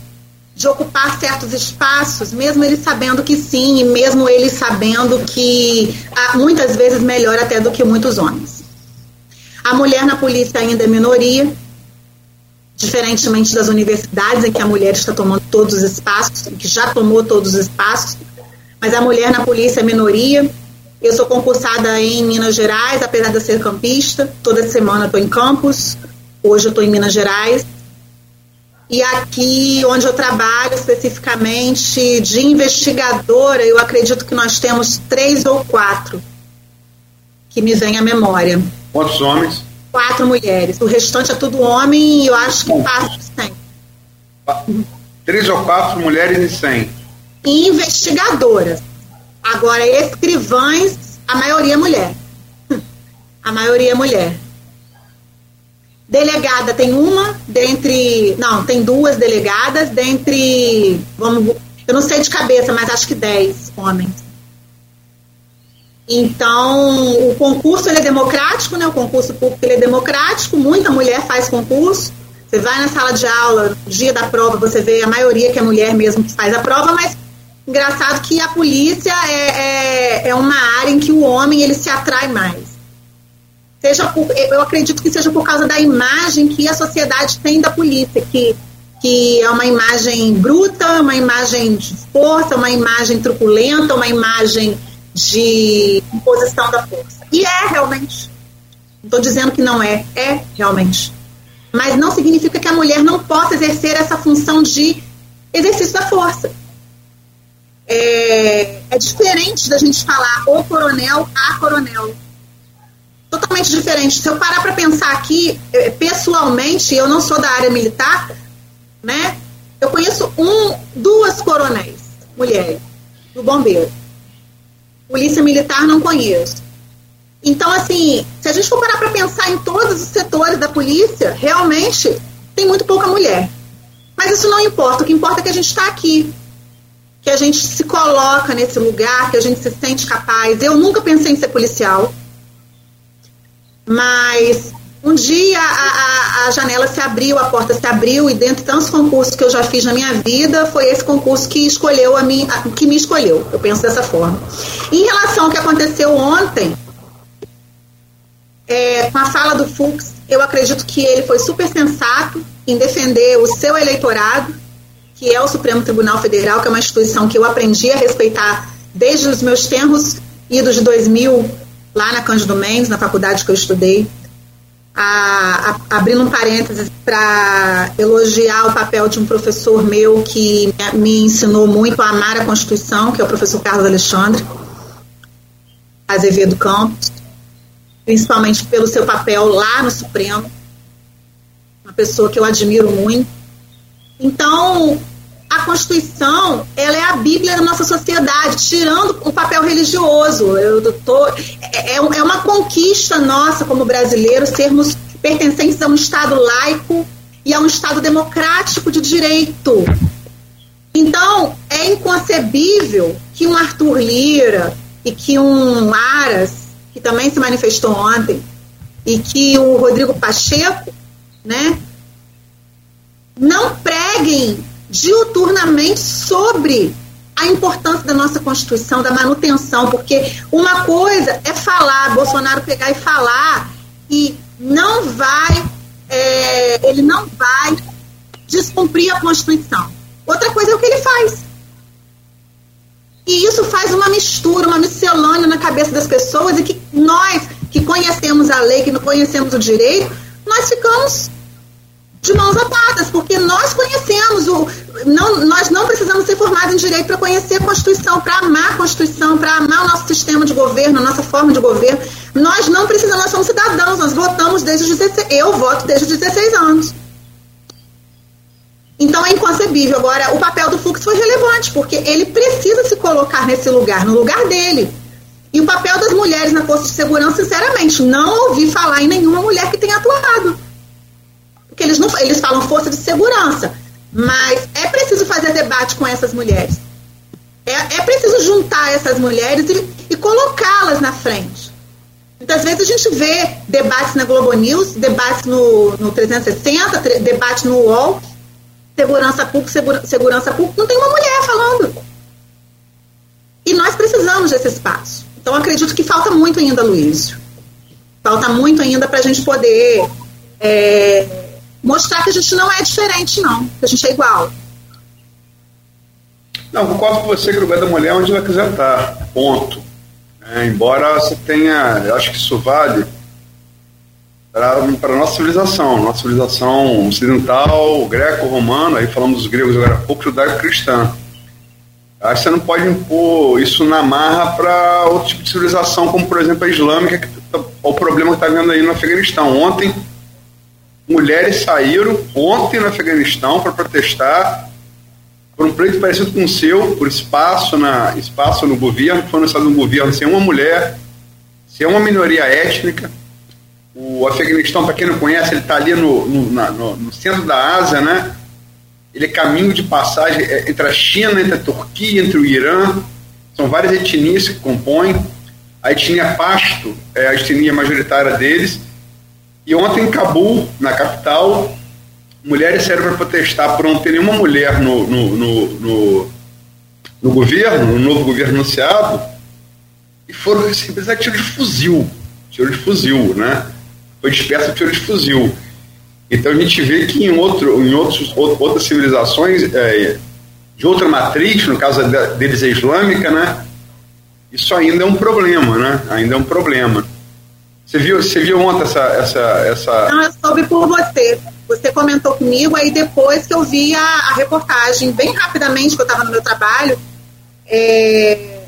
de ocupar certos espaços, mesmo eles sabendo que sim, e mesmo eles sabendo que ah, muitas vezes melhor até do que muitos homens. A mulher na polícia ainda é minoria, diferentemente das universidades em que a mulher está tomando todos os espaços, que já tomou todos os espaços, mas a mulher na polícia é minoria. Eu sou concursada em Minas Gerais, apesar de ser campista. Toda semana estou em Campos. Hoje eu estou em Minas Gerais. E aqui, onde eu trabalho especificamente de investigadora, eu acredito que nós temos três ou quatro que me vem à memória. Quantos homens? Quatro mulheres. O restante é tudo homem e eu acho que passa de cem. Três ou quatro mulheres e cem. Investigadoras. Agora, escrivães, a maioria é mulher. A maioria é mulher. Delegada tem uma, dentre. Não, tem duas delegadas, dentre. Vamos, eu não sei de cabeça, mas acho que dez homens. Então, o concurso ele é democrático, né? O concurso público ele é democrático, muita mulher faz concurso. Você vai na sala de aula, dia da prova, você vê a maioria que é mulher mesmo que faz a prova, mas engraçado que a polícia é, é, é uma área em que o homem ele se atrai mais. Seja por, eu acredito que seja por causa da imagem que a sociedade tem da polícia, que, que é uma imagem bruta, uma imagem de força, uma imagem truculenta, uma imagem de imposição da força. E é realmente. Não estou dizendo que não é, é realmente mas não significa que a mulher não possa exercer essa função de exercício da força. É, é diferente da gente falar o coronel a coronel. Totalmente diferente. Se eu parar para pensar aqui, é, pessoalmente, eu não sou da área militar, né? Eu conheço um, duas coronéis, mulheres, do bombeiro. Polícia militar não conheço. Então, assim, se a gente for parar para pensar em todos os setores da polícia, realmente tem muito pouca mulher. Mas isso não importa, o que importa é que a gente está aqui, que a gente se coloca nesse lugar, que a gente se sente capaz. Eu nunca pensei em ser policial, mas um dia a, a, a, janela se abriu, a porta se abriu, e dentre tantos concursos que eu já fiz na minha vida, foi esse concurso que escolheu a mim, que me escolheu. Eu penso dessa forma. Em relação ao que aconteceu ontem, é, com a fala do Fux, eu acredito que ele foi super sensato em defender o seu eleitorado, que é o Supremo Tribunal Federal, que é uma instituição que eu aprendi a respeitar desde os meus tempos idos de 2000, lá na Cândido Mendes, na faculdade que eu estudei. A, a, abrindo um parênteses para elogiar o papel de um professor meu que me ensinou muito a amar a Constituição, que é o professor Carlos Alexandre Azevedo Campos principalmente pelo seu papel lá no Supremo, uma pessoa que eu admiro muito. Então, a Constituição, ela é a Bíblia da nossa sociedade, tirando o papel religioso. Eu tô, é, é, é uma conquista nossa como brasileiros sermos pertencentes a um Estado laico e a um Estado democrático de direito. Então, é inconcebível que um Arthur Lira e que um Aras que também se manifestou ontem, e que o Rodrigo Pacheco, né, não preguem diuturnamente sobre a importância da nossa Constituição, da manutenção, porque uma coisa é falar, Bolsonaro pegar e falar, e não vai, é, ele não vai descumprir a Constituição. Outra coisa é o que ele faz. E isso faz uma mistura, uma miscelânea na cabeça das pessoas e que nós, que conhecemos a lei, que não conhecemos o direito, nós ficamos de mãos atadas, porque nós conhecemos o. Não, nós não precisamos ser formados em direito para conhecer a Constituição, para amar a Constituição, para amar o nosso sistema de governo, a nossa forma de governo. Nós não precisamos, nós somos cidadãos, nós votamos desde os 16. Eu voto desde os 16 anos. Então é inconcebível. Agora, o papel do Fux foi relevante, porque ele precisa se colocar nesse lugar, no lugar dele. E o papel das mulheres na Força de Segurança, sinceramente, não ouvi falar em nenhuma mulher que tenha atuado. Porque eles, não, eles falam Força de Segurança, mas é preciso fazer debate com essas mulheres. É, é preciso juntar essas mulheres e, e colocá-las na frente. Muitas vezes a gente vê debates na Globo News, debates no, no 360, debate no UOL, segurança pública, segura, segurança pública, não tem uma mulher falando. E nós precisamos desse espaço. Então, acredito que falta muito ainda, Luiz. Falta muito ainda para a gente poder é, mostrar que a gente não é diferente, não, que a gente é igual. Não, concordo com você que o lugar da mulher é onde ela quiser estar, ponto. É, embora você tenha, eu acho que isso vale para a nossa civilização, nossa civilização ocidental, greco-romana, aí falamos dos gregos agora há pouco, judaico-cristã. Aí você não pode impor isso na marra para outro tipo de civilização, como por exemplo a islâmica, que tá, o problema que está vendo aí no Afeganistão. Ontem, mulheres saíram, ontem no Afeganistão, para protestar por um pleito parecido com o seu, por espaço, na, espaço no governo, foi no governo, sem uma mulher, sem uma minoria étnica o Afeganistão, para quem não conhece, ele está ali no, no, na, no, no, centro da Ásia, né? Ele é caminho de passagem é, entre a China, entre a Turquia, entre o Irã. São várias etnias que compõem. A etnia Pasto é a etnia majoritária deles. E ontem em Cabul, na capital, mulheres saíram para protestar por não ter nenhuma mulher no, no, no, no, no governo, no novo governo anunciado, e foram recebidas a tiro de fuzil. Tiro de fuzil, né? Foi disperso tiro de fuzil. Então a gente vê que em, outro, em outros, outras civilizações é, de outra matriz, no caso deles é islâmica, né? Isso ainda é um problema, né? Ainda é um problema. Você viu, você viu ontem essa, essa, essa. Não, eu soube por você. Você comentou comigo, aí depois que eu vi a, a reportagem, bem rapidamente, que eu estava no meu trabalho. É...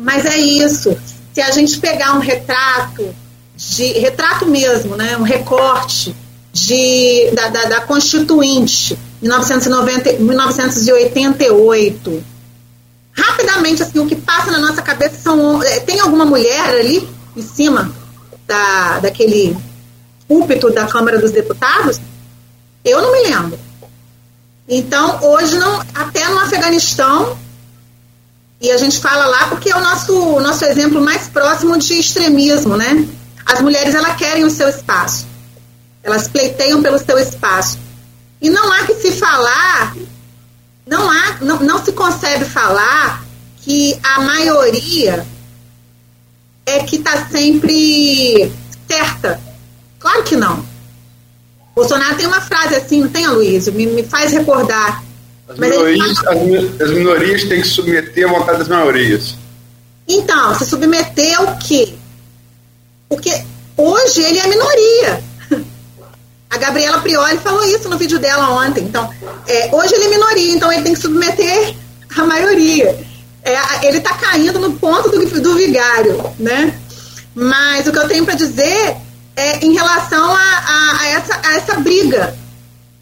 Mas é isso. Se a gente pegar um retrato, de retrato mesmo, né, um recorte de, da, da, da Constituinte, 1990, 1988. Rapidamente, assim, o que passa na nossa cabeça são. É, tem alguma mulher ali em cima da, daquele púlpito da Câmara dos Deputados? Eu não me lembro. Então, hoje, não, até no Afeganistão, e a gente fala lá porque é o nosso, nosso exemplo mais próximo de extremismo, né? As mulheres, elas querem o seu espaço. Elas pleiteiam pelo seu espaço. E não há que se falar, não, há, não, não se concebe falar que a maioria é que está sempre certa. Claro que não. Bolsonaro tem uma frase assim, não tem, Aloysio? Me, me faz recordar. As minorias, fala... as minorias têm que submeter à vontade das maiorias. Então, se submeter ao quê? Porque hoje ele é minoria. A Gabriela Prioli falou isso no vídeo dela ontem. Então, é, hoje ele é minoria, então ele tem que submeter a maioria. É, ele está caindo no ponto do, do vigário, né? Mas o que eu tenho para dizer é em relação a, a, a, essa, a essa briga.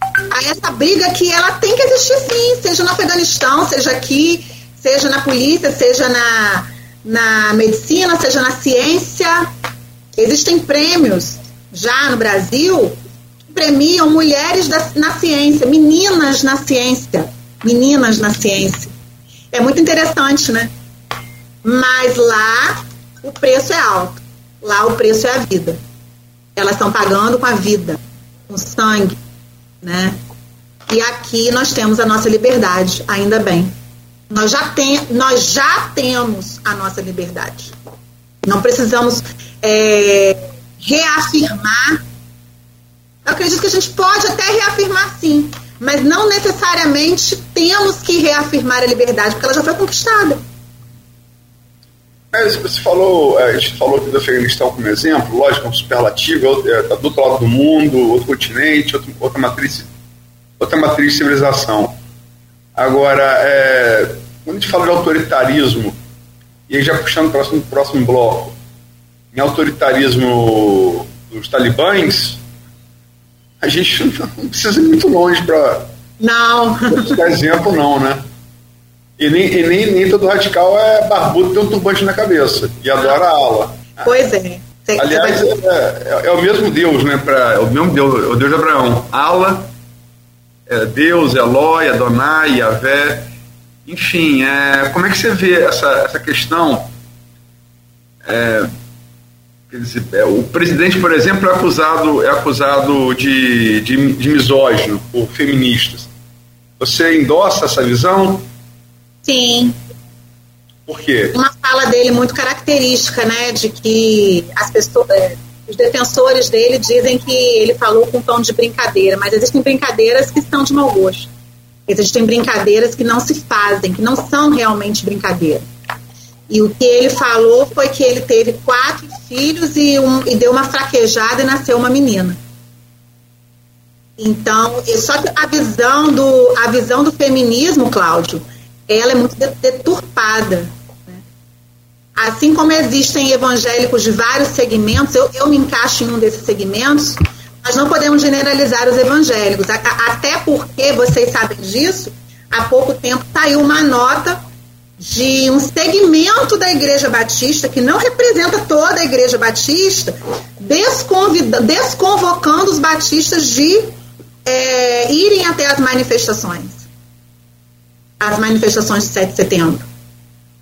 A essa briga que ela tem que existir sim, seja no Afeganistão, seja aqui, seja na polícia, seja na, na medicina, seja na ciência. Existem prêmios já no Brasil premiam mulheres da, na ciência, meninas na ciência, meninas na ciência. É muito interessante, né? Mas lá o preço é alto. Lá o preço é a vida. Elas estão pagando com a vida, com sangue, né? E aqui nós temos a nossa liberdade, ainda bem. Nós já, tem, nós já temos a nossa liberdade. Não precisamos é, reafirmar eu acredito que a gente pode até reafirmar sim, mas não necessariamente temos que reafirmar a liberdade, porque ela já foi conquistada. Mas você falou, é, a gente falou aqui do Afeganistão como exemplo, lógico, um superlativo, é, tá do outro lado do mundo, outro continente, outro, outra matriz, outra matriz de civilização. Agora, é, quando a gente fala de autoritarismo, e aí já puxando o próximo, próximo bloco, em autoritarismo dos talibãs, a gente (laughs) não precisa ir muito longe para não. dar exemplo, não, né? E nem, e nem, nem todo radical é barbudo tem um turbante na cabeça e adora a ala. Pois é. Você, Aliás, vai... é, é, é, o mesmo Deus, né? Pra, é o mesmo Deus, é o Deus de Abraão. Ala, é Deus, Eloi, Adonai, Yahvé. Enfim, é, como é que você vê essa, essa questão? É, Dizer, é, o presidente, por exemplo, é acusado, é acusado de, de, de misógino por feministas. Você endossa essa visão? Sim. Por quê? Uma fala dele muito característica, né, de que as pessoas, é, os defensores dele dizem que ele falou com tom de brincadeira, mas existem brincadeiras que são de mau gosto. Existem brincadeiras que não se fazem, que não são realmente brincadeiras. E o que ele falou foi que ele teve quatro filhos e, um, e deu uma fraquejada e nasceu uma menina. Então, só que a visão do, a visão do feminismo, Cláudio, ela é muito deturpada. Né? Assim como existem evangélicos de vários segmentos, eu, eu me encaixo em um desses segmentos, nós não podemos generalizar os evangélicos. Até porque, vocês sabem disso, há pouco tempo saiu uma nota de um segmento da Igreja Batista, que não representa toda a Igreja Batista, desconvocando os batistas de é, irem até as manifestações. As manifestações de 7 de setembro.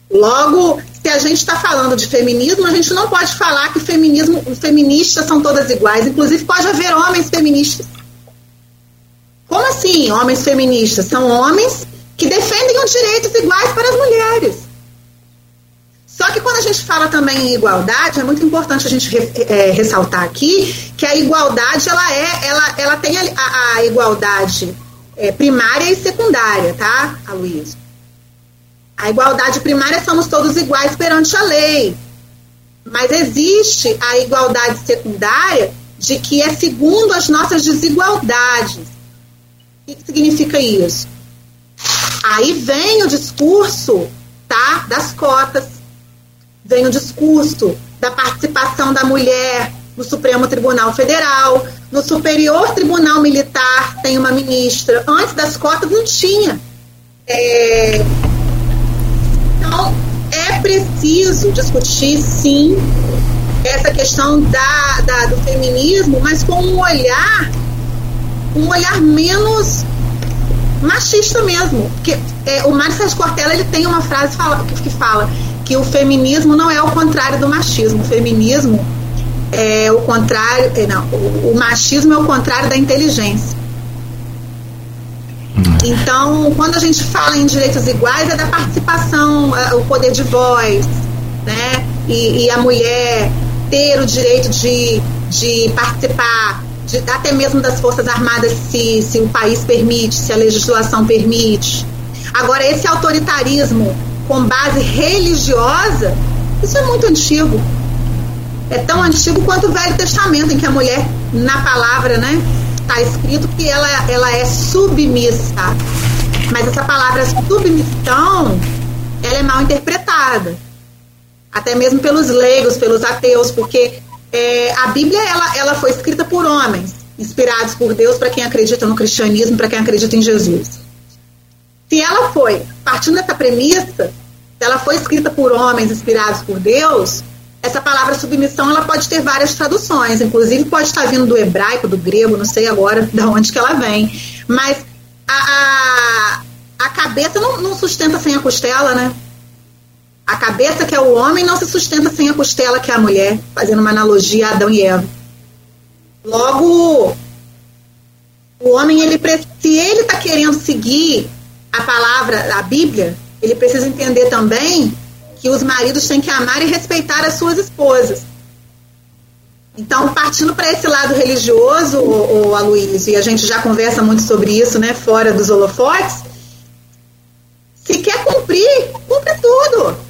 Logo, se a gente está falando de feminismo, a gente não pode falar que feminismo, feministas são todas iguais. Inclusive, pode haver homens feministas. Como assim, homens feministas? São homens que defendem os direitos iguais para as mulheres. Só que quando a gente fala também em igualdade, é muito importante a gente é, ressaltar aqui que a igualdade ela é, ela, ela tem a, a, igualdade é, primária e secundária, tá, Aloysio? A igualdade primária somos todos iguais perante a lei. Mas existe a igualdade secundária de que é segundo as nossas desigualdades. O que significa isso? Aí vem o discurso tá, das cotas, vem o discurso da participação da mulher no Supremo Tribunal Federal, no Superior Tribunal Militar tem uma ministra. Antes das cotas não tinha. É... Então, é preciso discutir, sim, essa questão da, da, do feminismo, mas com um olhar, um olhar menos machista mesmo. Porque é, o Mário Sérgio Cortella ele tem uma frase fala, que fala que o feminismo não é o contrário do machismo. O feminismo é o contrário. É, não, o, o machismo é o contrário da inteligência. Então, quando a gente fala em direitos iguais, é da participação, é, o poder de voz, né? E, e a mulher ter o direito de, de participar, de, até mesmo das Forças Armadas, se, se o país permite, se a legislação permite. Agora, esse autoritarismo com base religiosa, isso é muito antigo. É tão antigo quanto o Velho Testamento, em que a mulher, na palavra, né, está escrito que ela, ela é submissa. Mas essa palavra submissão, ela é mal interpretada. Até mesmo pelos leigos, pelos ateus, porque é, a Bíblia ela, ela foi escrita por homens, inspirados por Deus para quem acredita no cristianismo, para quem acredita em Jesus. Se ela foi, partindo dessa premissa, se ela foi escrita por homens inspirados por Deus, essa palavra submissão ela pode ter várias traduções, inclusive pode estar vindo do hebraico, do grego, não sei agora (laughs) de onde que ela vem. Mas a, a, a cabeça não, não sustenta sem a costela, né? A cabeça que é o homem não se sustenta sem a costela que é a mulher, fazendo uma analogia a Adão e Eva. Logo, o homem, ele, se ele está querendo seguir a palavra, a Bíblia, ele precisa entender também que os maridos têm que amar e respeitar as suas esposas. Então, partindo para esse lado religioso, o, o Aloysio, e a gente já conversa muito sobre isso, né, fora dos holofotes, se quer cumprir, cumpre tudo.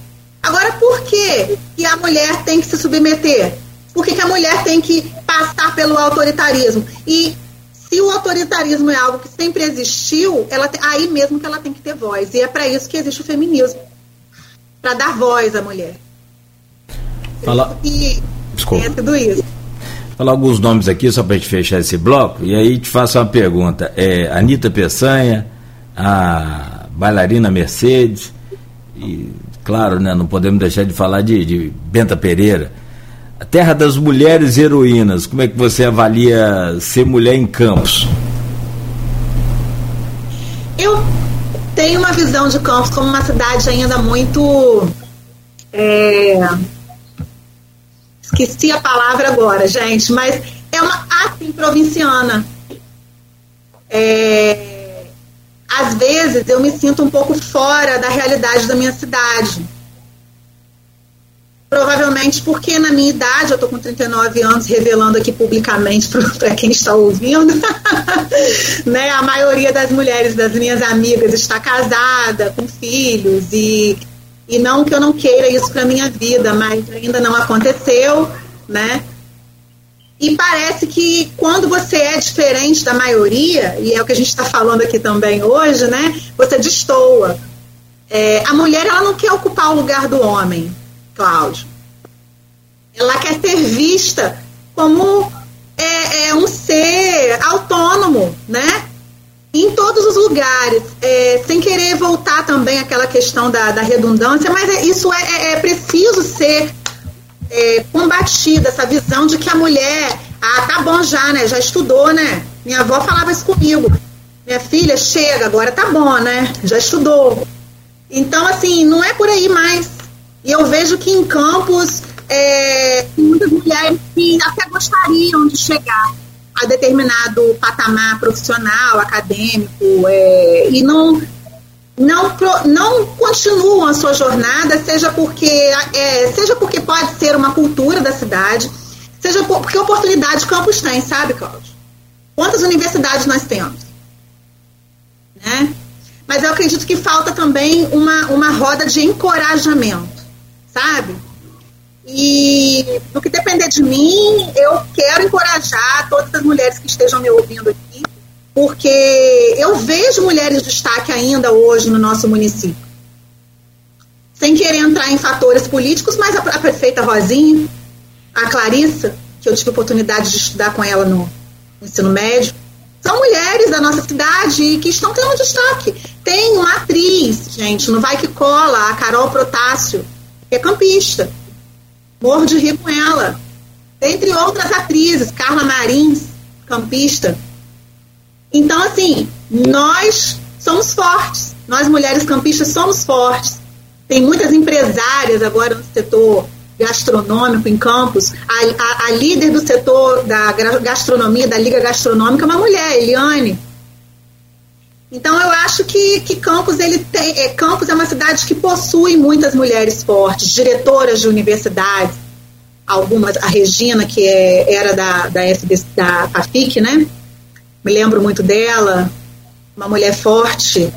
Agora, por que, que a mulher tem que se submeter? Por que, que a mulher tem que passar pelo autoritarismo? E se o autoritarismo é algo que sempre existiu, ela aí mesmo que ela tem que ter voz. E é para isso que existe o feminismo para dar voz à mulher. Fala... E Desculpa. é tudo isso. Falar alguns nomes aqui só para a gente fechar esse bloco e aí te faço uma pergunta. É Anitta Peçanha, a bailarina Mercedes e, claro, né, não podemos deixar de falar de, de Benta Pereira. A terra das mulheres heroínas, como é que você avalia ser mulher em Campos? Eu tem uma visão de Campos como uma cidade ainda muito. É, esqueci a palavra agora, gente, mas é uma assim provinciana. É, às vezes eu me sinto um pouco fora da realidade da minha cidade Provavelmente porque na minha idade, eu estou com 39 anos, revelando aqui publicamente (laughs) para quem está ouvindo, (laughs) né, a maioria das mulheres das minhas amigas está casada, com filhos, e, e não que eu não queira isso para minha vida, mas ainda não aconteceu, né? E parece que quando você é diferente da maioria, e é o que a gente está falando aqui também hoje, né? Você destoa. É, a mulher ela não quer ocupar o lugar do homem. Cláudio. Ela quer ser vista como é, é um ser autônomo, né? Em todos os lugares, é, sem querer voltar também àquela questão da, da redundância, mas é, isso é, é, é preciso ser é, combatida, essa visão de que a mulher, ah, tá bom já, né? Já estudou, né? Minha avó falava isso comigo. Minha filha, chega, agora tá bom, né? Já estudou. Então, assim, não é por aí mais. E eu vejo que em Campos, é, muitas mulheres que até gostariam de chegar a determinado patamar profissional, acadêmico, é, e não, não, não continuam a sua jornada, seja porque, é, seja porque pode ser uma cultura da cidade, seja porque oportunidade campus tem, sabe, Cláudio? Quantas universidades nós temos? Né? Mas eu acredito que falta também uma, uma roda de encorajamento, sabe? E no que depender de mim, eu quero encorajar todas as mulheres que estejam me ouvindo aqui, porque eu vejo mulheres de destaque ainda hoje no nosso município. Sem querer entrar em fatores políticos, mas a, a prefeita Rosinha, a Clarissa, que eu tive oportunidade de estudar com ela no ensino médio, são mulheres da nossa cidade e que estão tendo destaque. Tem uma atriz, gente, no Vai Que Cola, a Carol Protássio, que é campista Morro de rir com ela. Entre outras atrizes, Carla Marins, campista. Então, assim, nós somos fortes. Nós, mulheres campistas, somos fortes. Tem muitas empresárias agora no setor gastronômico em Campos. A, a, a líder do setor da gastronomia, da Liga Gastronômica, é uma mulher, Eliane. Então eu acho que, que Campos ele tem, é, Campos é uma cidade que possui muitas mulheres fortes, diretoras de universidades, algumas, a Regina que é, era da da, FB, da FAFIC, né? Me lembro muito dela, uma mulher forte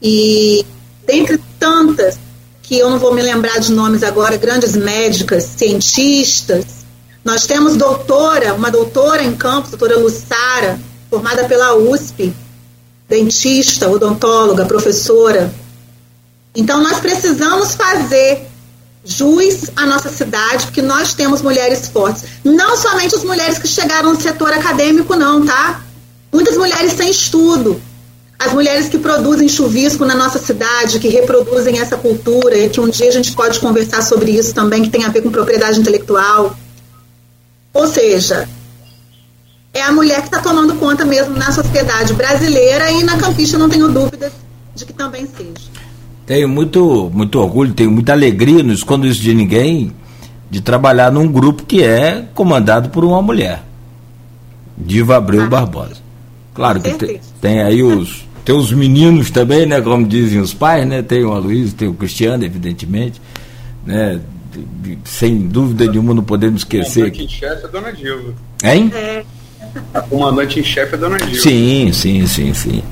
e dentre tantas que eu não vou me lembrar de nomes agora, grandes médicas, cientistas. Nós temos doutora, uma doutora em Campos, doutora Lussara, formada pela USP, dentista, odontóloga, professora. Então, nós precisamos fazer jus à nossa cidade, porque nós temos mulheres fortes. Não somente as mulheres que chegaram no setor acadêmico, não, tá? Muitas mulheres sem estudo. As mulheres que produzem chuvisco na nossa cidade, que reproduzem essa cultura, e que um dia a gente pode conversar sobre isso também, que tem a ver com propriedade intelectual. Ou seja, é a mulher que está tomando conta mesmo na sociedade brasileira e na campista não tenho dúvidas de que também seja. Tenho muito, muito orgulho, tenho muita alegria, não escondo isso de ninguém, de trabalhar num grupo que é comandado por uma mulher, Diva Abreu ah, Barbosa. Claro que tem, tem, aí os, tem os meninos também, né, como dizem os pais, né, tem o Aloysio, tem o Cristiano, evidentemente, né, sem dúvida nenhuma não podemos esquecer. O chefe é Dona Diva. Hein? É. A comandante em chefe é Dona Gil. Sim, sim, sim, sim.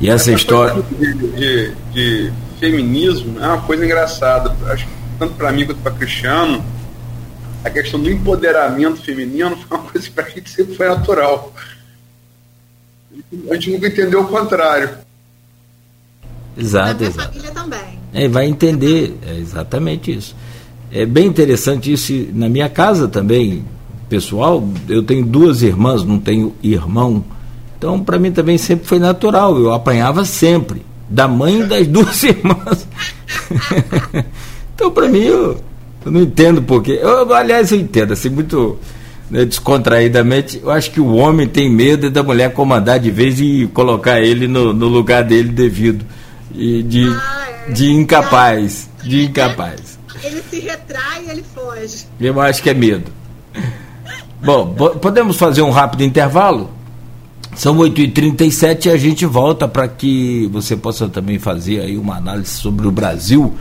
E essa, essa história. De, de, de, feminismo é uma coisa engraçada. Acho que tanto para mim quanto para Cristiano, a questão do empoderamento feminino (laughs) foi uma coisa que para a gente sempre foi natural. A gente nunca entendeu o contrário. Exato. A minha família também. É, vai entender, é exatamente isso. É bem interessante isso na minha casa também pessoal, eu tenho duas irmãs, não tenho irmão. Então, para mim também sempre foi natural. Eu apanhava sempre, da mãe das (laughs) duas irmãs. (laughs) então, para mim, eu, eu, não entendo porquê. Eu, aliás, eu entendo, assim, muito né, descontraídamente. Eu acho que o homem tem medo da mulher comandar de vez e colocar ele no, no lugar dele devido. E de, ah, é. de incapaz. De incapaz. Ele se retrai e ele foge. Eu acho que é medo. Bom, podemos fazer um rápido intervalo? São 8h37 e a gente volta para que você possa também fazer aí uma análise sobre o Brasil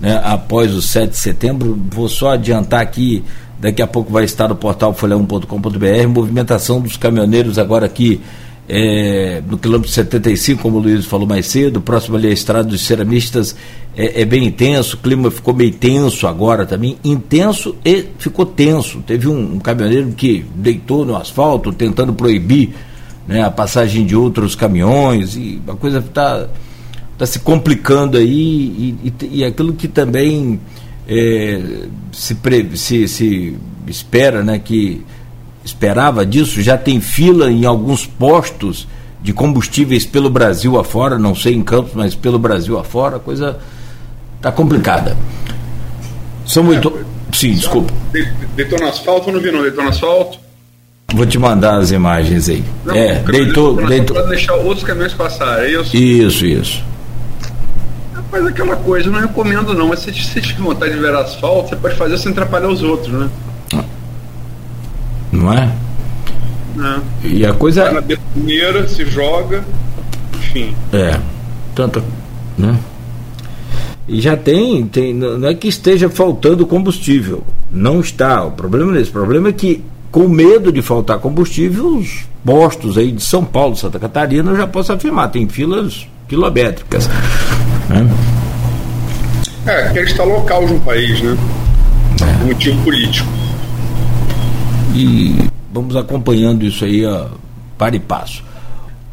né, após o 7 de setembro. Vou só adiantar aqui, daqui a pouco vai estar no portal folha1.com.br, movimentação dos caminhoneiros agora aqui é, no quilômetro 75, como o Luiz falou mais cedo, próximo ali à estrada dos ceramistas, é, é, bem intenso, o clima ficou meio tenso agora também, intenso e ficou tenso. Teve um, um caminhoneiro que deitou no asfalto, tentando proibir né, a passagem de outros caminhões, e a coisa está tá se complicando aí, e, e, e aquilo que também é, se, pre, se, se espera né, que esperava disso, já tem fila em alguns postos de combustíveis pelo Brasil afora, não sei em Campos, mas pelo Brasil afora, a coisa está complicada. São muito. É, Sim, desculpa. Deitou no asfalto ou não viu, não? Deitou no asfalto? Vou te mandar as imagens aí. Não, é, deitou. deitou... Pode deixar outros caminhões passarem, é isso? Isso, isso. Mas aquela coisa, eu não recomendo não, mas se você tiver vontade de ver asfalto, você pode fazer sem atrapalhar os outros, né? não é? É. E a coisa. Vai na betoneira, se joga, enfim. É. Tanta. Né? E já tem, tem, não é que esteja faltando combustível. Não está. O problema é esse. O problema é que, com medo de faltar combustível, os postos aí de São Paulo, Santa Catarina, eu já posso afirmar, tem filas quilométricas. Né? É, que está local de um país, né? É. motivo político. E vamos acompanhando isso aí para e passo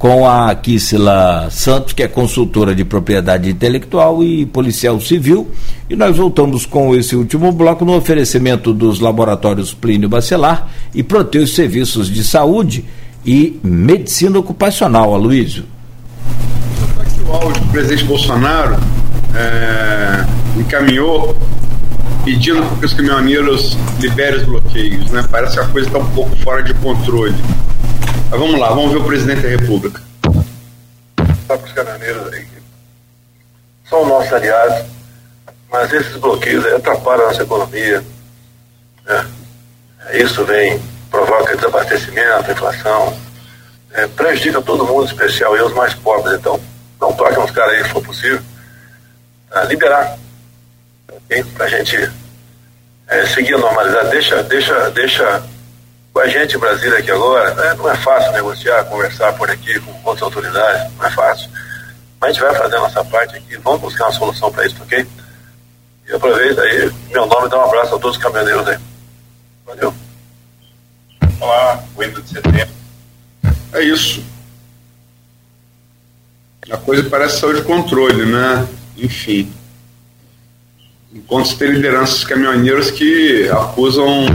com a Kissila Santos, que é consultora de propriedade intelectual e policial civil. E nós voltamos com esse último bloco no oferecimento dos laboratórios Plínio Bacelar e Proteus Serviços de Saúde e Medicina Ocupacional, Aloysio. O áudio do presidente Bolsonaro é, encaminhou pedindo que os caminhoneiros liberem os bloqueios. Né? Parece que a coisa está um pouco fora de controle. Mas vamos lá, vamos ver o presidente da República. Sabe os caminhoneiros aí são nossos aliados, mas esses bloqueios atrapalham a nossa economia. Né? Isso vem, provoca desabastecimento, inflação, é, prejudica todo mundo, em especial e os mais pobres. Então, não toquem os caras aí, se for possível, liberar, okay? para a gente é, seguir a normalidade. Deixa, deixa, deixa com a gente em Brasília aqui agora, né, não é fácil negociar, conversar por aqui com outras autoridades, não é fácil. Mas a gente vai fazer a nossa parte aqui, vamos buscar uma solução para isso, ok? E aproveita aí, meu nome, dá um abraço a todos os caminhoneiros aí. Valeu. Olá, Windows de setembro. É isso. A coisa parece sair de controle, né? Enfim. Enquanto tem lideranças caminhoneiros que acusam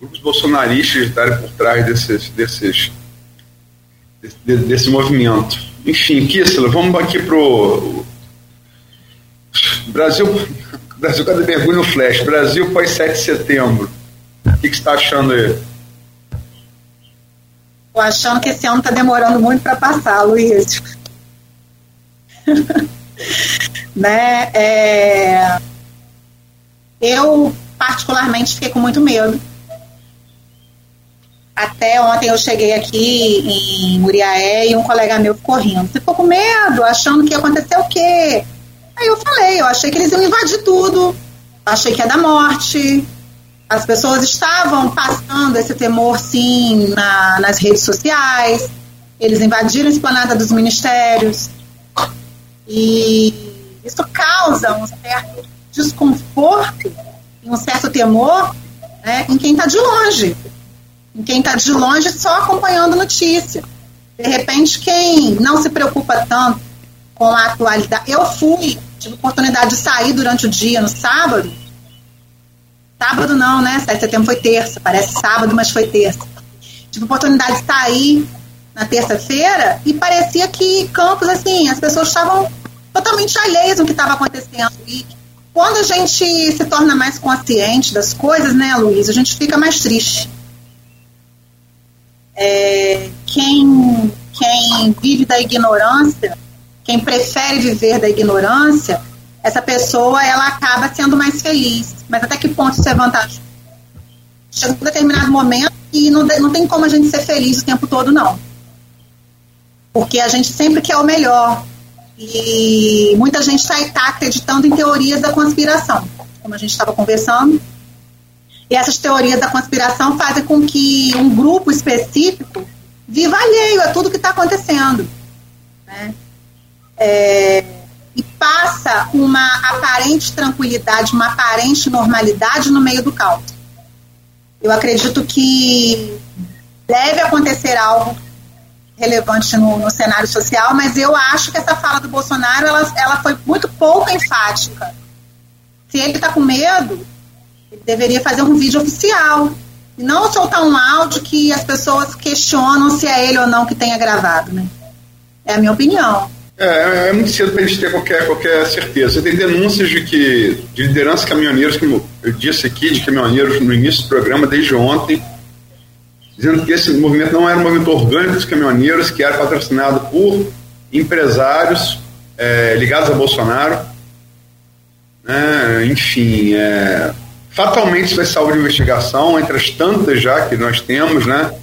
grupos bolsonaristas estarem por trás desses, desses, desse, desse movimento. Enfim, Kissela, vamos aqui pro Brasil, (laughs) Brasil cada mergulho no flash, Brasil pós 7 de setembro. O que você está achando aí? Estou achando que esse ano está demorando muito para passar, Luiz. (laughs) né? É... Eu, particularmente, fiquei com muito medo até ontem eu cheguei aqui em Muriaé e um colega meu ficou rindo. Ficou com medo, achando que ia acontecer o quê? Aí eu falei, eu achei que eles iam invadir tudo. Achei que ia dar morte. As pessoas estavam passando esse temor, sim, na, nas redes sociais. Eles invadiram a esplanada dos ministérios. E isso causa um certo desconforto e um certo temor né, em quem está de longe em quem está de longe só acompanhando notícia. De repente, quem não se preocupa tanto com a atualidade. Eu fui, tive oportunidade de sair durante o dia no sábado. Sábado não, né? 7 de setembro foi terça, parece sábado, mas foi terça. Tive oportunidade de sair na terça-feira e parecia que Campos, assim, as pessoas estavam totalmente alheias do que estava acontecendo. E quando a gente se torna mais consciente das coisas, né, Luiz, a gente fica mais triste é, quem, quem vive da ignorância, quem prefere viver da ignorância, essa pessoa ela acaba sendo mais feliz. Mas até que ponto isso é vantagem? Chega um determinado momento e não, não tem como a gente ser feliz o tempo todo, não. Porque a gente sempre quer o melhor. E muita gente está tá acreditando em teorias da conspiração, como a gente estava conversando. E essas teorias da conspiração fazem com que um grupo específico viva alheio a tudo que está acontecendo. Né? É, e passa uma aparente tranquilidade, uma aparente normalidade no meio do caos. Eu acredito que deve acontecer algo relevante no, no, cenário social, mas eu acho que essa fala do Bolsonaro ela, ela foi muito pouco enfática. Se ele está com medo, ele deveria fazer um vídeo oficial. E não soltar um áudio que as pessoas questionam se é ele ou não que tenha gravado, né? É a minha opinião. É, é muito cedo para a gente ter qualquer, qualquer certeza. Tem denúncias de que de liderança caminhoneiros, como eu disse aqui, de caminhoneiros no início do programa, desde ontem, dizendo que esse movimento não era um movimento orgânico dos caminhoneiros, que era patrocinado por empresários é, ligados a Bolsonaro. É, enfim, é, Fatalmente isso vai ser de investigação, entre as tantas já que nós temos, né?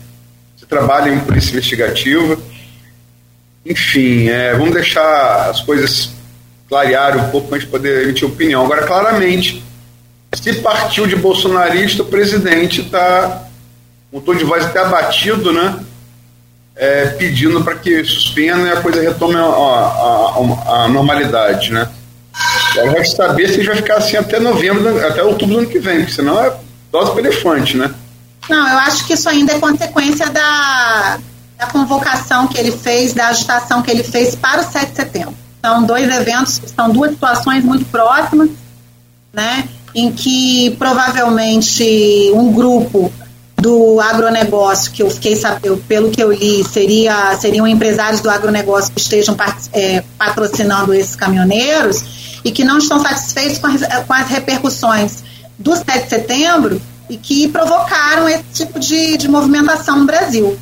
trabalha em polícia investigativa. Enfim, é, vamos deixar as coisas clarearem um pouco para a gente poder emitir opinião. Agora, claramente, se partiu de bolsonarista, o presidente está, o tom de voz até abatido, né? É, pedindo para que suspenda e a coisa retome a, a, a, a normalidade, né? Agora vai saber se vai ficar assim até novembro, até outubro do ano que vem, porque senão é dose para elefante, né? Não, eu acho que isso ainda é consequência da, da convocação que ele fez, da agitação que ele fez para o 7 de setembro. São dois eventos, são duas situações muito próximas, né? Em que provavelmente um grupo do agronegócio, que eu fiquei sabendo, pelo que eu li, seria, seriam empresários do agronegócio que estejam é, patrocinando esses caminhoneiros e que não estão satisfeitos com as, com as repercussões do 7 de setembro e que provocaram esse tipo de, de movimentação no Brasil.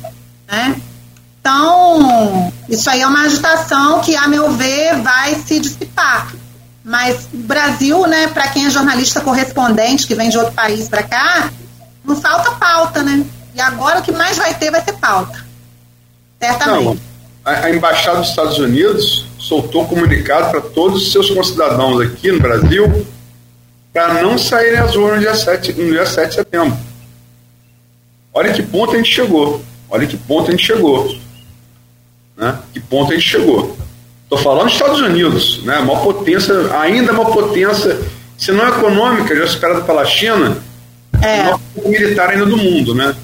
Né? Então, isso aí é uma agitação que, a meu ver, vai se dissipar. Mas o Brasil, né, para quem é jornalista correspondente, que vem de outro país para cá, não falta pauta, né? E agora o que mais vai ter vai ser pauta. Certamente. Não, a, Embaixada dos Estados Unidos soltou comunicado para todos os seus concidadãos aqui no Brasil para não saírem às ruas no dia, 7, no dia 7 de setembro. Olha que ponto a gente chegou. Olha que ponto a gente chegou. Né? Que ponto a gente chegou. Estou falando dos Estados Unidos, né? uma potência, ainda uma potência, se não econômica, já superada pela China, é. uma militar ainda do mundo. Né?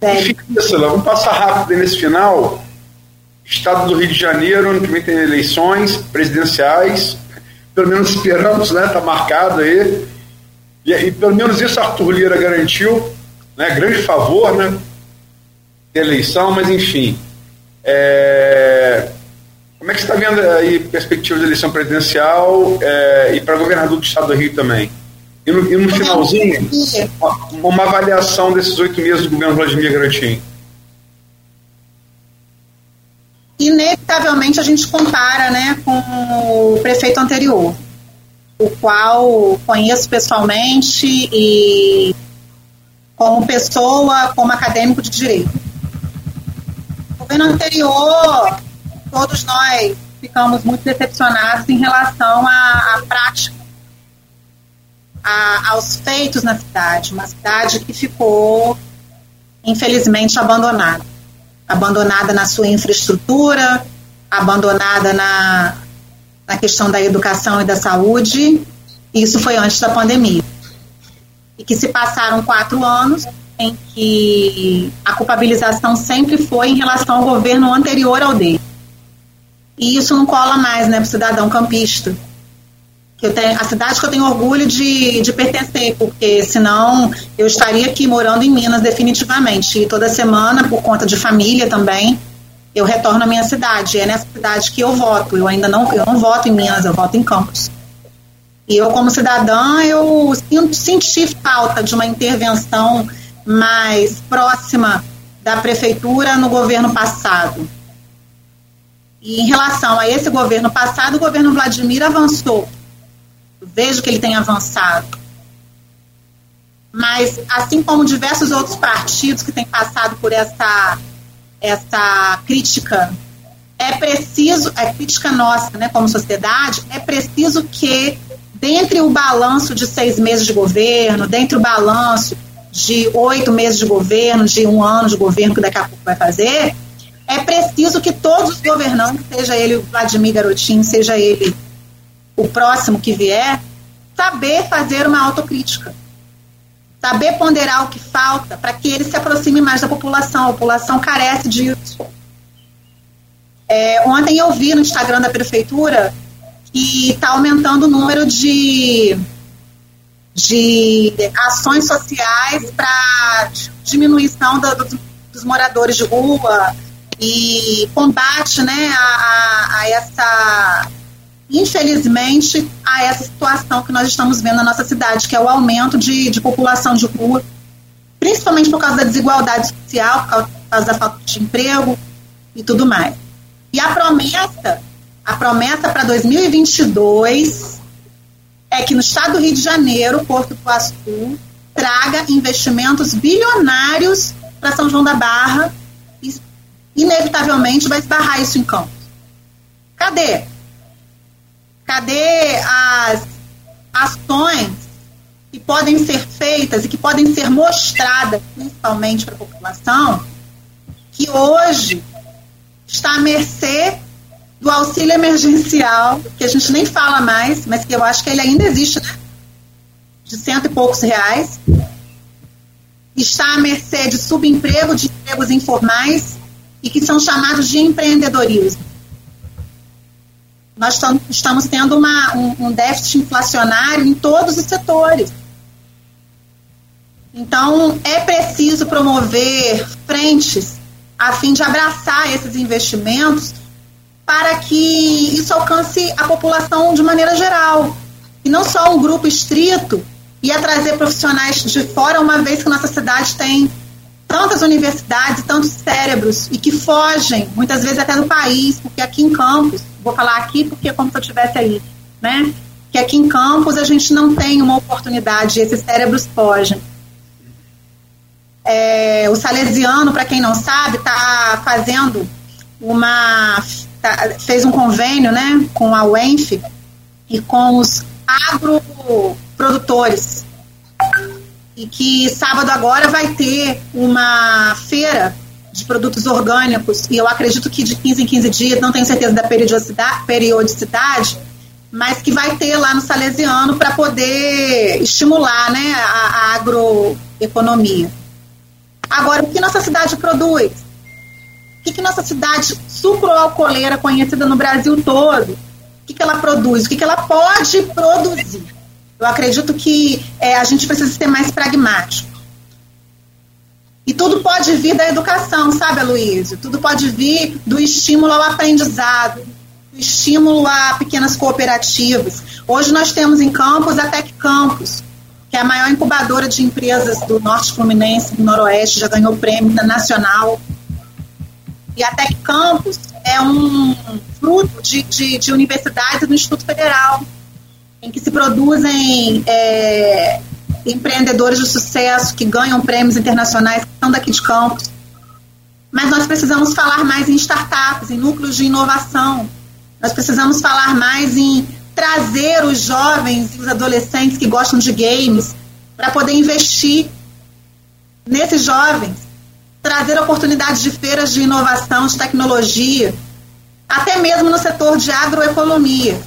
É. Enfim, vamos passar rápido nesse final. Estado do Rio de Janeiro, ano que vem tem eleições presidenciais, pelo menos esperamos, né? Está marcado aí. E, e, pelo menos isso Arthur Lira garantiu, né? Grande favor, né? De eleição, mas enfim. É... Como é que você está vendo aí perspectiva de eleição presidencial é... e para governador do estado do Rio também? E no, e no finalzinho, uma avaliação desses oito meses do governo Vladimir Garotinho inevitavelmente a gente compara né, com o prefeito anterior, o qual conheço pessoalmente e como pessoa, como acadêmico de direito. O governo anterior, todos nós ficamos muito decepcionados em relação à, à prática, a, aos feitos na cidade, uma cidade que ficou, infelizmente, abandonada abandonada na sua infraestrutura, abandonada na, na questão da educação e da saúde. Isso foi antes da pandemia. E que se passaram quatro anos em que a culpabilização sempre foi em relação ao governo anterior ao dele. E isso não cola mais né, para o cidadão campista que tenho, a cidade que eu tenho orgulho de, de pertencer, porque senão eu estaria aqui morando em Minas definitivamente. E toda semana, por conta de família também, eu retorno à minha cidade. É nessa cidade que eu voto. Eu ainda não, eu não voto em Minas, eu voto em Campos. E eu, como cidadã, eu senti falta de uma intervenção mais próxima da prefeitura no governo passado. E em relação a esse governo passado, o governo Vladimir avançou vejo que ele tem avançado. Mas, assim como diversos outros partidos que têm passado por essa, essa crítica, é preciso, é crítica nossa, né, como sociedade, é preciso que, dentre o balanço de seis meses de governo, dentre o balanço de oito meses de governo, de um ano de governo que daqui a pouco vai fazer, é preciso que todos os governantes, seja ele o Vladimir Garotinho, seja ele o próximo que vier, saber fazer uma autocrítica. Saber ponderar o que falta para que ele se aproxime mais da população. A população carece disso. É, ontem eu vi no Instagram da prefeitura que está aumentando o número de, de ações sociais para diminuição do, do, dos moradores de rua e combate né, a, a, a essa infelizmente, a essa situação que nós estamos vendo na nossa cidade, que é o aumento de, de população de rua, principalmente por causa da desigualdade social, por causa, da falta de emprego e tudo mais. E a promessa, a promessa para 2022 é que no estado do Rio de Janeiro, Porto do Açu, traga investimentos bilionários para São João da Barra inevitavelmente vai esbarrar isso em campo. Cadê? Cadê as ações que podem ser feitas e que podem ser mostradas, principalmente para a população, que hoje está à mercê do auxílio emergencial, que a gente nem fala mais, mas que eu acho que ele ainda existe, né? De cento e poucos reais. Está à mercê de subemprego, de empregos informais e que são chamados de empreendedorismo. Nós estamos tendo uma, um, um déficit inflacionário em todos os setores. Então, é preciso promover frentes a fim de abraçar esses investimentos para que isso alcance a população de maneira geral. E não só um grupo estrito, e a trazer profissionais de fora, uma vez que nossa cidade tem tantas universidades, tantos cérebros, e que fogem, muitas vezes até do país, porque aqui em Campos, vou falar aqui porque é como se eu estivesse aí, né? Que aqui em Campos a gente não tem uma oportunidade, esses cérebros fogem. É, o Salesiano, para quem não sabe, está fazendo uma. Tá, fez um convênio né, com a UENF e com os agroprodutores e que sábado agora vai ter uma feira de produtos orgânicos, e eu acredito que de 15 em 15 dias, não tenho certeza da periodicidade, mas que vai ter lá no Salesiano para poder estimular né, a, a agroeconomia. Agora, o que nossa cidade produz? O que, que nossa cidade sucroalcooleira, conhecida no Brasil todo, o que, que ela produz? O que, que ela pode produzir? Eu acredito que é, a gente precisa ser mais pragmático. E tudo pode vir da educação, sabe, Aloysio? Tudo pode vir do estímulo ao aprendizado, do estímulo a pequenas cooperativas. Hoje nós temos em Campos a Tec Campus, que é a maior incubadora de empresas do Norte Fluminense, do Noroeste, já ganhou prêmio nacional. E a Tec Campus é um fruto de, de, de universidades do Instituto Federal em que se produzem é, empreendedores de sucesso que ganham prêmios internacionais, que são daqui de Campos. Mas nós precisamos falar mais em startups, em núcleos de inovação. Nós precisamos falar mais em trazer os jovens e os adolescentes que gostam de games para poder investir nesses jovens, trazer oportunidades de feiras de inovação, de tecnologia, até mesmo no setor de agroeconomia.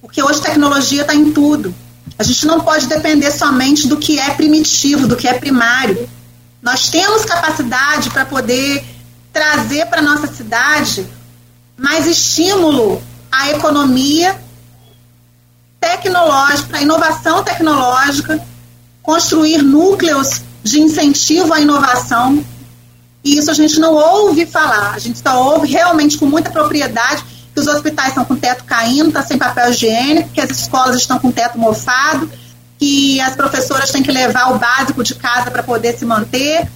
Porque hoje tecnologia está em tudo. A gente não pode depender somente do que é primitivo, do que é primário. Nós temos capacidade para poder trazer para nossa cidade mais estímulo à economia tecnológica, à inovação tecnológica, construir núcleos de incentivo à inovação. E isso a gente não ouve falar, a gente só ouve realmente com muita propriedade que os hospitais estão com teto caindo, está sem papel higiênico, que as escolas estão com teto mofado, que as professoras têm que levar o básico de casa para poder se manter.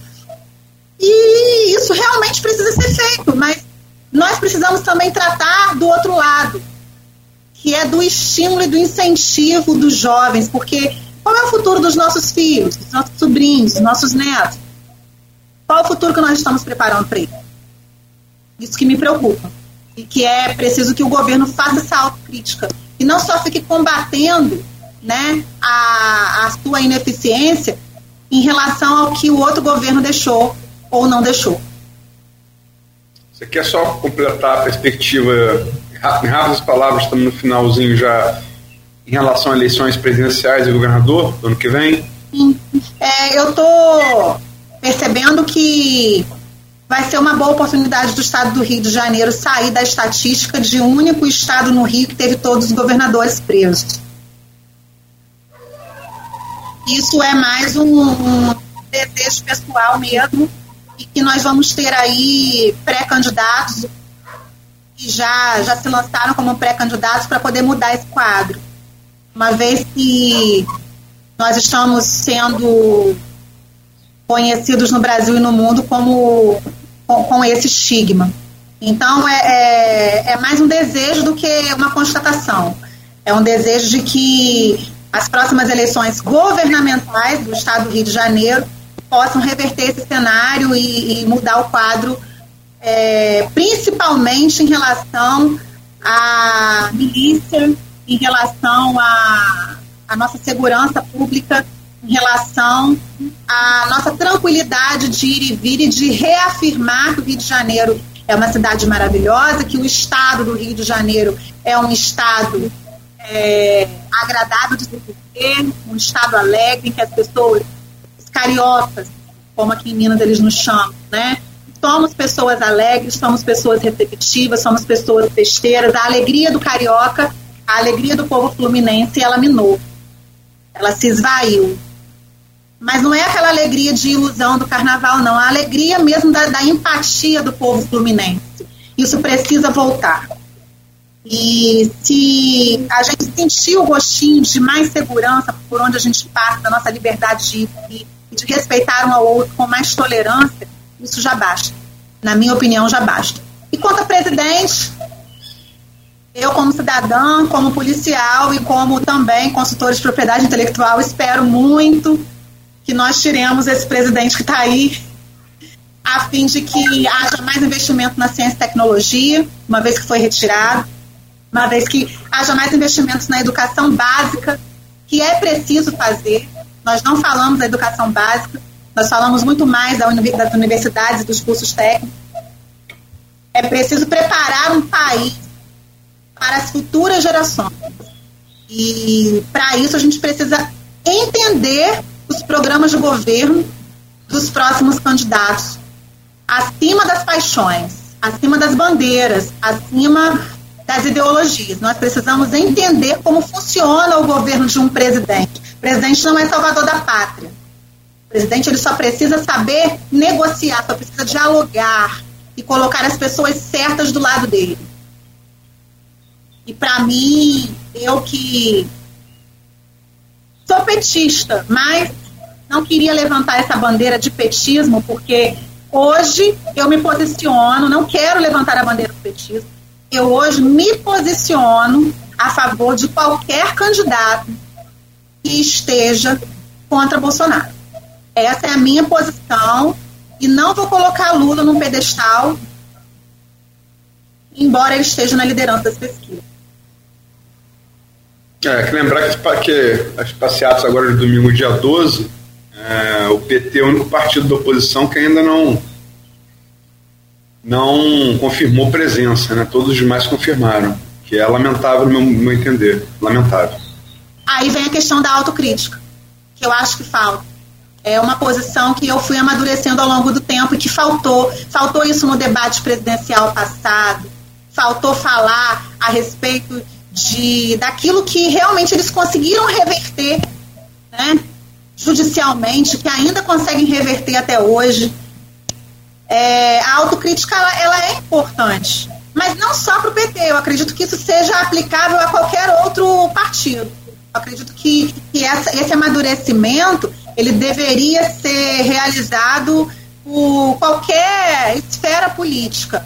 E isso realmente precisa ser feito, mas nós precisamos também tratar do outro lado, que é do estímulo e do incentivo dos jovens, porque qual é o futuro dos nossos filhos, dos nossos sobrinhos, dos nossos netos? Qual é o futuro que nós estamos preparando para eles? Isso que me preocupa e que é preciso que o governo faça essa autocrítica e não só fique combatendo né, a, a sua ineficiência em relação ao que o outro governo deixou ou não deixou. Você quer só completar a perspectiva, em rápidas palavras, estamos no finalzinho já, em relação a eleições presidenciais e governador do ano que vem? Sim. É, eu estou percebendo que vai ser uma boa oportunidade do estado do Rio de Janeiro sair da estatística de único estado no Rio que teve todos os governadores presos. Isso é mais um, um desejo pessoal mesmo e que nós vamos ter aí pré-candidatos que já, já se lançaram como pré-candidatos para poder mudar esse quadro. Uma vez que nós estamos sendo conhecidos no Brasil e no mundo como com, com esse estigma. Então é, é, é, mais um desejo do que uma constatação. É um desejo de que as próximas eleições governamentais do Estado do Rio de Janeiro possam reverter esse cenário e, e mudar o quadro, é, principalmente em relação à milícia, em relação à, à nossa segurança pública, em relação à nossa tranquilidade de ir e vir e de reafirmar que o Rio de Janeiro é uma cidade maravilhosa, que o estado do Rio de Janeiro é um estado é, agradável de se viver, um estado alegre, em que as pessoas, os cariocas, como aqui em Minas eles nos chamam, né? Somos pessoas alegres, somos pessoas receptivas, somos pessoas festeiras. A alegria do carioca, a alegria do povo fluminense, ela minou. Ela se esvaiu. Mas não é aquela alegria de ilusão do carnaval, não. A alegria mesmo da, da empatia do povo fluminense. Isso precisa voltar. E se a gente sentir o gostinho de mais segurança por onde a gente passa, da nossa liberdade de ir e de respeitar um ao outro com mais tolerância, isso já basta. Na minha opinião, já basta. E quanto a presidente, eu, como cidadã, como policial e como também consultor de propriedade intelectual, espero muito que nós tiremos esse presidente que está aí, a fim de que haja mais investimento na ciência e tecnologia, uma vez que foi retirado, uma vez que haja mais investimentos na educação básica, que é preciso fazer. Nós não falamos da educação básica, nós falamos muito mais das universidades e dos cursos técnicos. É preciso preparar um país para as futuras gerações. E para isso a gente precisa entender os programas de governo dos próximos candidatos, acima das paixões, acima das bandeiras, acima das ideologias. Nós precisamos entender como funciona o governo de um presidente. O presidente não é salvador da pátria. O presidente ele só precisa saber negociar, só precisa dialogar e colocar as pessoas certas do lado dele. E para mim, eu que sou petista, mas não queria levantar essa bandeira de petismo, porque hoje eu me posiciono, não quero levantar a bandeira do petismo, eu hoje me posiciono a favor de qualquer candidato que esteja contra Bolsonaro. Essa é a minha posição e não vou colocar Lula num pedestal, embora ele esteja na liderança das pesquisas. É, que lembrar que, que as passeatas agora de domingo, dia 12, é, o PT é o único partido da oposição que ainda não não confirmou presença, né? Todos os demais confirmaram, que é lamentável no meu, meu entender, lamentável. Aí vem a questão da autocrítica, que eu acho que falta. É uma posição que eu fui amadurecendo ao longo do tempo e que faltou. Faltou isso no debate presidencial passado. Faltou falar a respeito de daquilo que realmente eles conseguiram reverter, né? Judicialmente, que ainda conseguem reverter até hoje. É, a autocrítica ela, ela, é importante, mas não só para o PT. Eu acredito que isso seja aplicável a qualquer outro partido. Eu acredito que, que essa, esse amadurecimento ele deveria ser realizado por qualquer esfera política.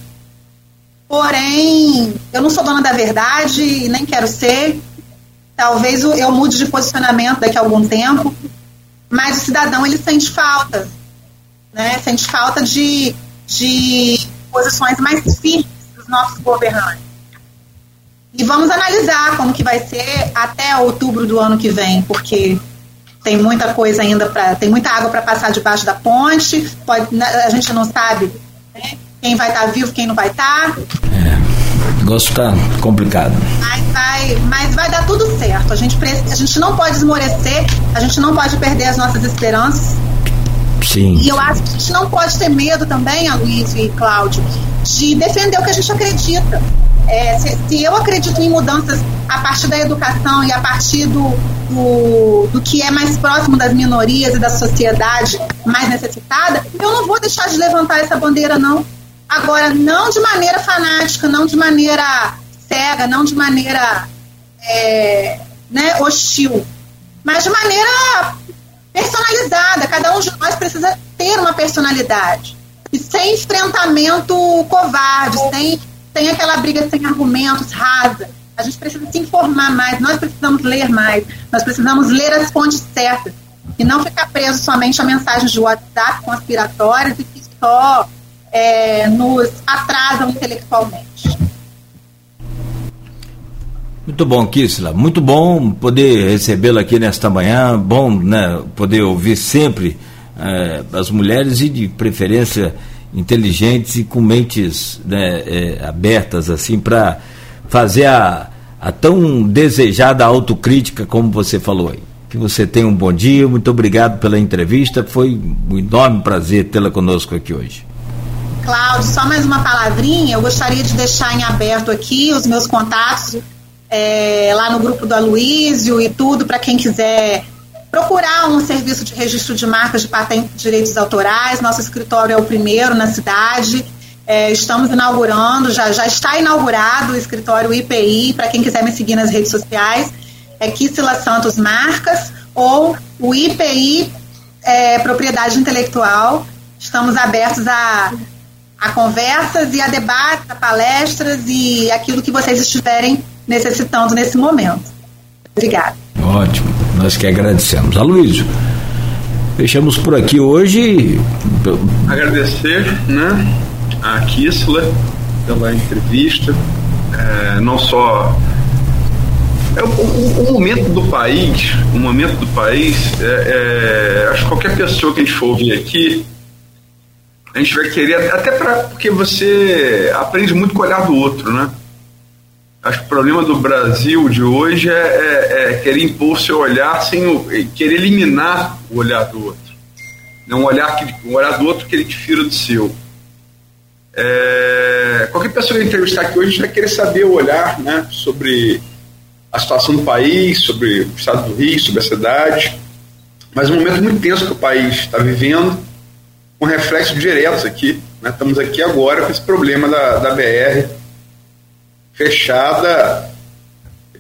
Porém, eu não sou dona da verdade e nem quero ser. Talvez eu mude de posicionamento daqui a algum tempo, mas o cidadão ele sente falta, né? Sente falta de, de posições mais firmes dos nossos governantes. E vamos analisar como que vai ser até outubro do ano que vem, porque tem muita coisa ainda para, tem muita água para passar debaixo da ponte. Pode, né, a gente não sabe né, quem vai estar tá vivo, quem não vai estar. Tá. Negócio está complicado. Mas vai, mas vai dar tudo certo. A gente, a gente não pode esmorecer, a gente não pode perder as nossas esperanças. Sim. E eu acho que a gente não pode ter medo também, Aloysio e Cláudio, de defender o que a gente acredita. É, se, se, eu acredito em mudanças a partir da educação e a partir do, do, do, que é mais próximo das minorias e da sociedade mais necessitada, eu não vou deixar de levantar essa bandeira, não. Agora, não de maneira fanática, não de maneira cega, não de maneira é, né, hostil, mas de maneira personalizada. Cada um de nós precisa ter uma personalidade. E sem enfrentamento covarde, sem, sem aquela briga sem argumentos rasa. A gente precisa se informar mais, nós precisamos ler mais, nós precisamos ler as fontes certas. e não ficar preso somente a mensagens de WhatsApp conspiratórias e que só é, nos atrasam intelectualmente. Muito bom, Kisla. Muito bom poder recebê-la aqui nesta manhã. Bom né, poder ouvir sempre é, as mulheres e, de preferência, inteligentes e com mentes né, é, abertas assim para fazer a, a tão desejada autocrítica como você falou aí. Que você tenha um bom dia, muito obrigado pela entrevista, foi um enorme prazer tê-la conosco aqui hoje. Cláudio, só mais uma palavrinha, eu gostaria de deixar em aberto aqui os meus contatos é, lá no grupo do Aloísio e tudo, para quem quiser procurar um serviço de registro de marcas de patente de direitos autorais. Nosso escritório é o primeiro na cidade. É, estamos inaugurando, já, já está inaugurado o escritório IPI, para quem quiser me seguir nas redes sociais, é Kissila Santos Marcas ou o IPI é, Propriedade Intelectual. Estamos abertos a, a conversas e a debates, a palestras e aquilo que vocês estiverem necessitando nesse momento. Obrigada. Ótimo, nós que agradecemos. Aloysio, fechamos por aqui hoje. Agradecer né, a Kissler pela entrevista, é, não só é, o, o, o, momento do país, o momento do país, é, é, acho que qualquer pessoa que a gente for ouvir aqui, a gente vai querer, até pra, porque você aprende muito com o olhar do outro, né? Acho que o problema do Brasil de hoje é, é, é querer impor seu olhar sem o, querer eliminar o olhar do outro. Não um olhar, que, um olhar do outro que ele difira do seu. É, qualquer pessoa que entrevistar aqui hoje vai querer saber o olhar né, sobre a situação do país, sobre o estado do Rio, sobre a cidade. Mas um momento muito tenso que o país está vivendo, com reflexos diretos aqui. Né, estamos aqui agora com esse problema da, da BR fechada.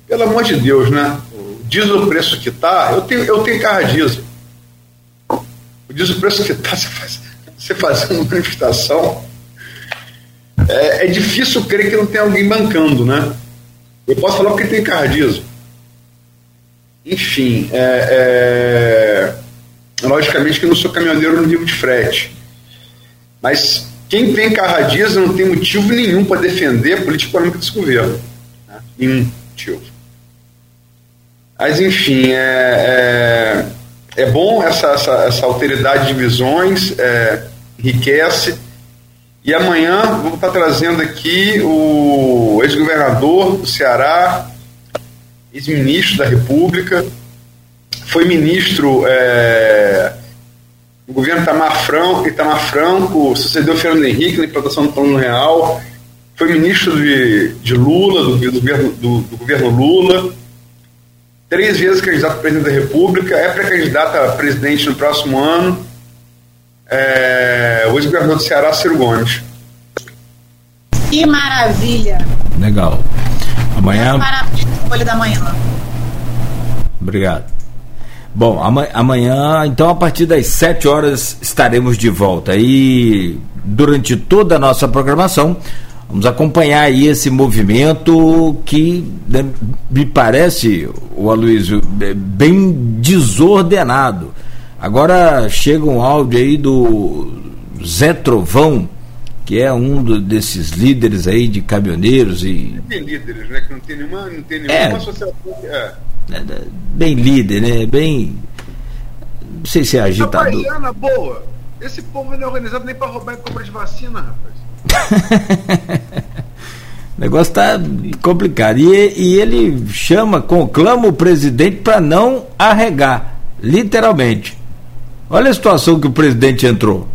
Pelo amor de Deus, né? Diz o preço que tá, eu tenho, eu tenho carro diesel. Diz o preço que tá, (laughs) você, faz, você uma manifestação. É, é, difícil crer que não tem alguém bancando, né? Eu posso falar porque tem carro diesel. Enfim, é, é, logicamente que eu não sou caminhoneiro no livro de frete. Mas quem tem carro diesel não tem motivo nenhum para defender a política econômica desse governo. Né? Nenhum motivo. Mas, enfim, é, é, é bom essa, essa, essa, alteridade de visões, é, enriquece. E amanhã vou estar trazendo aqui o ex-governador do Ceará, ex-ministro da República, foi ministro é, o governo Itamar Franco, Itamar Franco sucedeu Fernando Henrique na implantação do Plano Real, foi ministro de, de Lula, do, do, governo, do, do governo Lula, três vezes candidato a presidente da República, é pré-candidato a presidente no próximo ano, é, o ex-governador do Ceará, Ciro Gomes. Que maravilha! Legal. Amanhã. Maravilha, da manhã. Obrigado. Bom, amanhã, então, a partir das 7 horas, estaremos de volta. E durante toda a nossa programação, vamos acompanhar aí esse movimento que né, me parece, o Aloysio, é bem desordenado. Agora chega um áudio aí do Zé Trovão, que é um do, desses líderes aí de caminhoneiros e. Tem líderes, né? Que não tem nenhuma, não tem nenhuma é. associação. É bem líder, né? Bem. Não sei se é agitador. Baiana, boa. Esse povo não é organizado nem para roubar em compra de vacina, rapaz. (laughs) o negócio tá complicado. E, e ele chama, conclama o presidente para não arregar, literalmente. Olha a situação que o presidente entrou.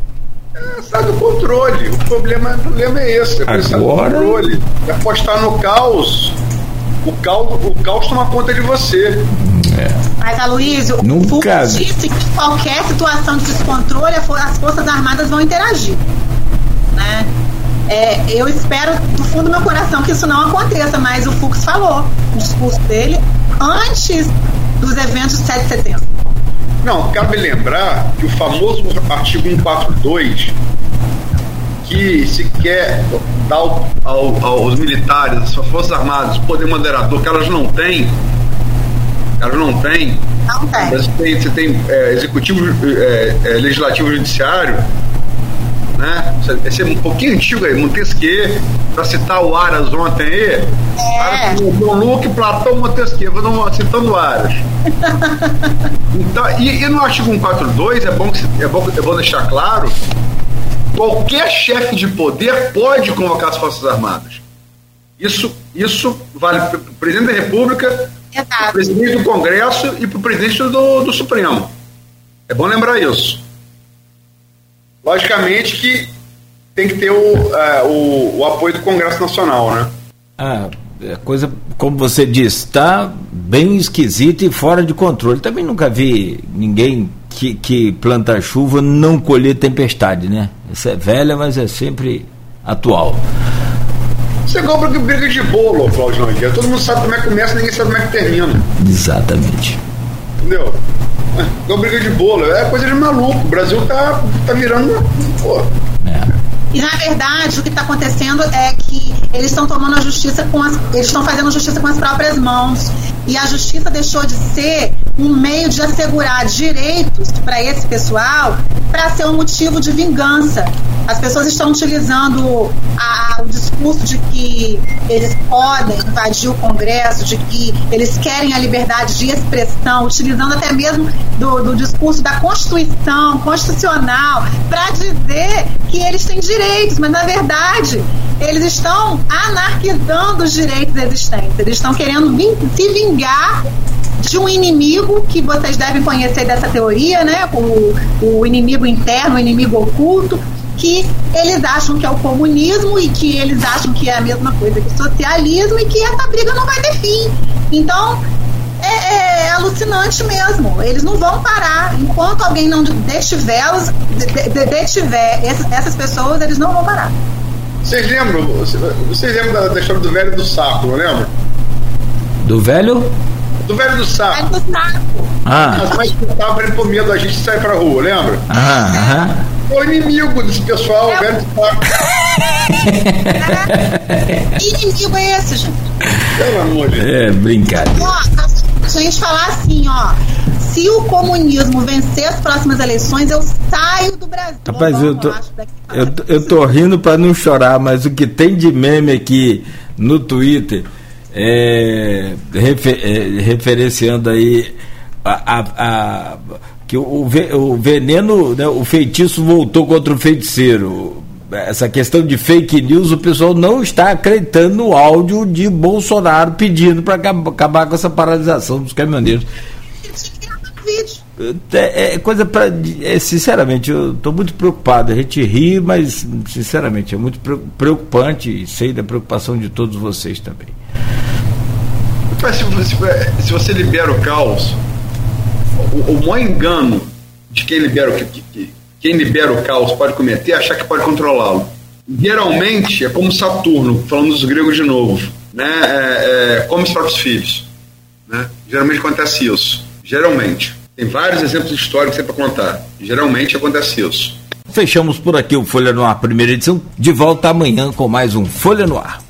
É, sai do controle. O problema, o problema é esse. É Agora... do controle. É apostar no caos o caos, o caos toma conta de você. É. Mas, Aloysio, Nunca... o disse que qualquer situação de descontrole, as Forças Armadas vão interagir. Né? É, eu espero do fundo do meu coração que isso não aconteça, mas o Fux falou no discurso dele antes dos eventos de 7 de setembro. Não, cabe lembrar que o famoso artigo 142 que se quer dar ao, ao, aos militares, às forças armadas, poder moderador que elas não têm, elas não têm, Não tem. Você tem, você tem é, executivo, é, é, legislativo judiciário, né? Esse é um pouquinho antigo aí, Montesquieu, para citar o Aras ontem aí. É. Dom Luque, Platão, Montesquieu, vou citando o Aras. (laughs) então, e, e no artigo 142 é bom, que, é, bom, é bom deixar claro qualquer chefe de poder pode convocar as Forças Armadas. Isso, isso vale para o presidente da República, para o presidente do Congresso e para o presidente do, do Supremo. É bom lembrar isso. Logicamente que tem que ter o, é, o, o, apoio do Congresso Nacional, né? Ah, a é coisa, como você disse, está bem esquisita e fora de controle. Também nunca vi ninguém que, que planta chuva não colher tempestade, né? Essa é velha, mas é sempre atual. Você compra que briga de bolo, Cláudio Nogueira. Todo mundo sabe como é que começa, ninguém sabe como é que termina. Exatamente. Entendeu? É uma briga de bolo. É coisa de maluco. O Brasil tá, tá virando. Pô. É. E na verdade o que está acontecendo é que eles estão tomando a justiça com as, eles estão fazendo justiça com as próprias mãos. E a justiça deixou de ser um meio de assegurar direitos para esse pessoal para ser um motivo de vingança. As pessoas estão utilizando a, o discurso de que eles podem invadir o Congresso, de que eles querem a liberdade de expressão, utilizando até mesmo do, do discurso da Constituição constitucional para dizer que eles têm direitos, mas na verdade eles estão anarquizando os direitos existentes. Eles estão querendo se vingar de um inimigo que vocês devem conhecer dessa teoria, né? O, o inimigo interno, o inimigo oculto, que eles acham que é o comunismo e que eles acham que é a mesma coisa que o socialismo e que essa briga não vai ter fim. Então, é, é, é alucinante mesmo. Eles não vão parar. Enquanto alguém não detiver-los, detiver essas pessoas, eles não vão parar. Vocês lembram? Vocês lembram da, da história do velho do saco, não lembra? Do velho? Do velho do saco. Velho do saco. Ah. As mães pra ele por medo da gente sair pra rua, lembra? Ah, aham. O inimigo desse pessoal, é. o velho do saco. (laughs) Que inimigo é esse, gente? Pelo amor de Deus. É, brincadeira. Ó, se a gente falar assim, ó, se o comunismo vencer as próximas eleições, eu saio do Brasil. Rapaz, eu tô, eu, eu tô rindo para não chorar, mas o que tem de meme aqui no Twitter, é, refer, é, referenciando aí a, a, a que o, o veneno, né, o feitiço voltou contra o feiticeiro. Essa questão de fake news, o pessoal não está acreditando no áudio de Bolsonaro pedindo para acabar com essa paralisação dos caminhoneiros. É, é coisa para. É, sinceramente, eu estou muito preocupado. A gente ri, mas, sinceramente, é muito preocupante e sei da preocupação de todos vocês também. Mas se, se, se você libera o caos, o, o maior engano de quem libera o que, que, quem libera o caos pode cometer é achar que pode controlá-lo. Geralmente é como Saturno, falando dos gregos de novo, né? É, é, como os próprios filhos. Né? Geralmente acontece isso. Geralmente. Tem vários exemplos históricos para contar. Geralmente acontece isso. Fechamos por aqui o Folha no Ar, primeira edição. De volta amanhã com mais um Folha no Ar.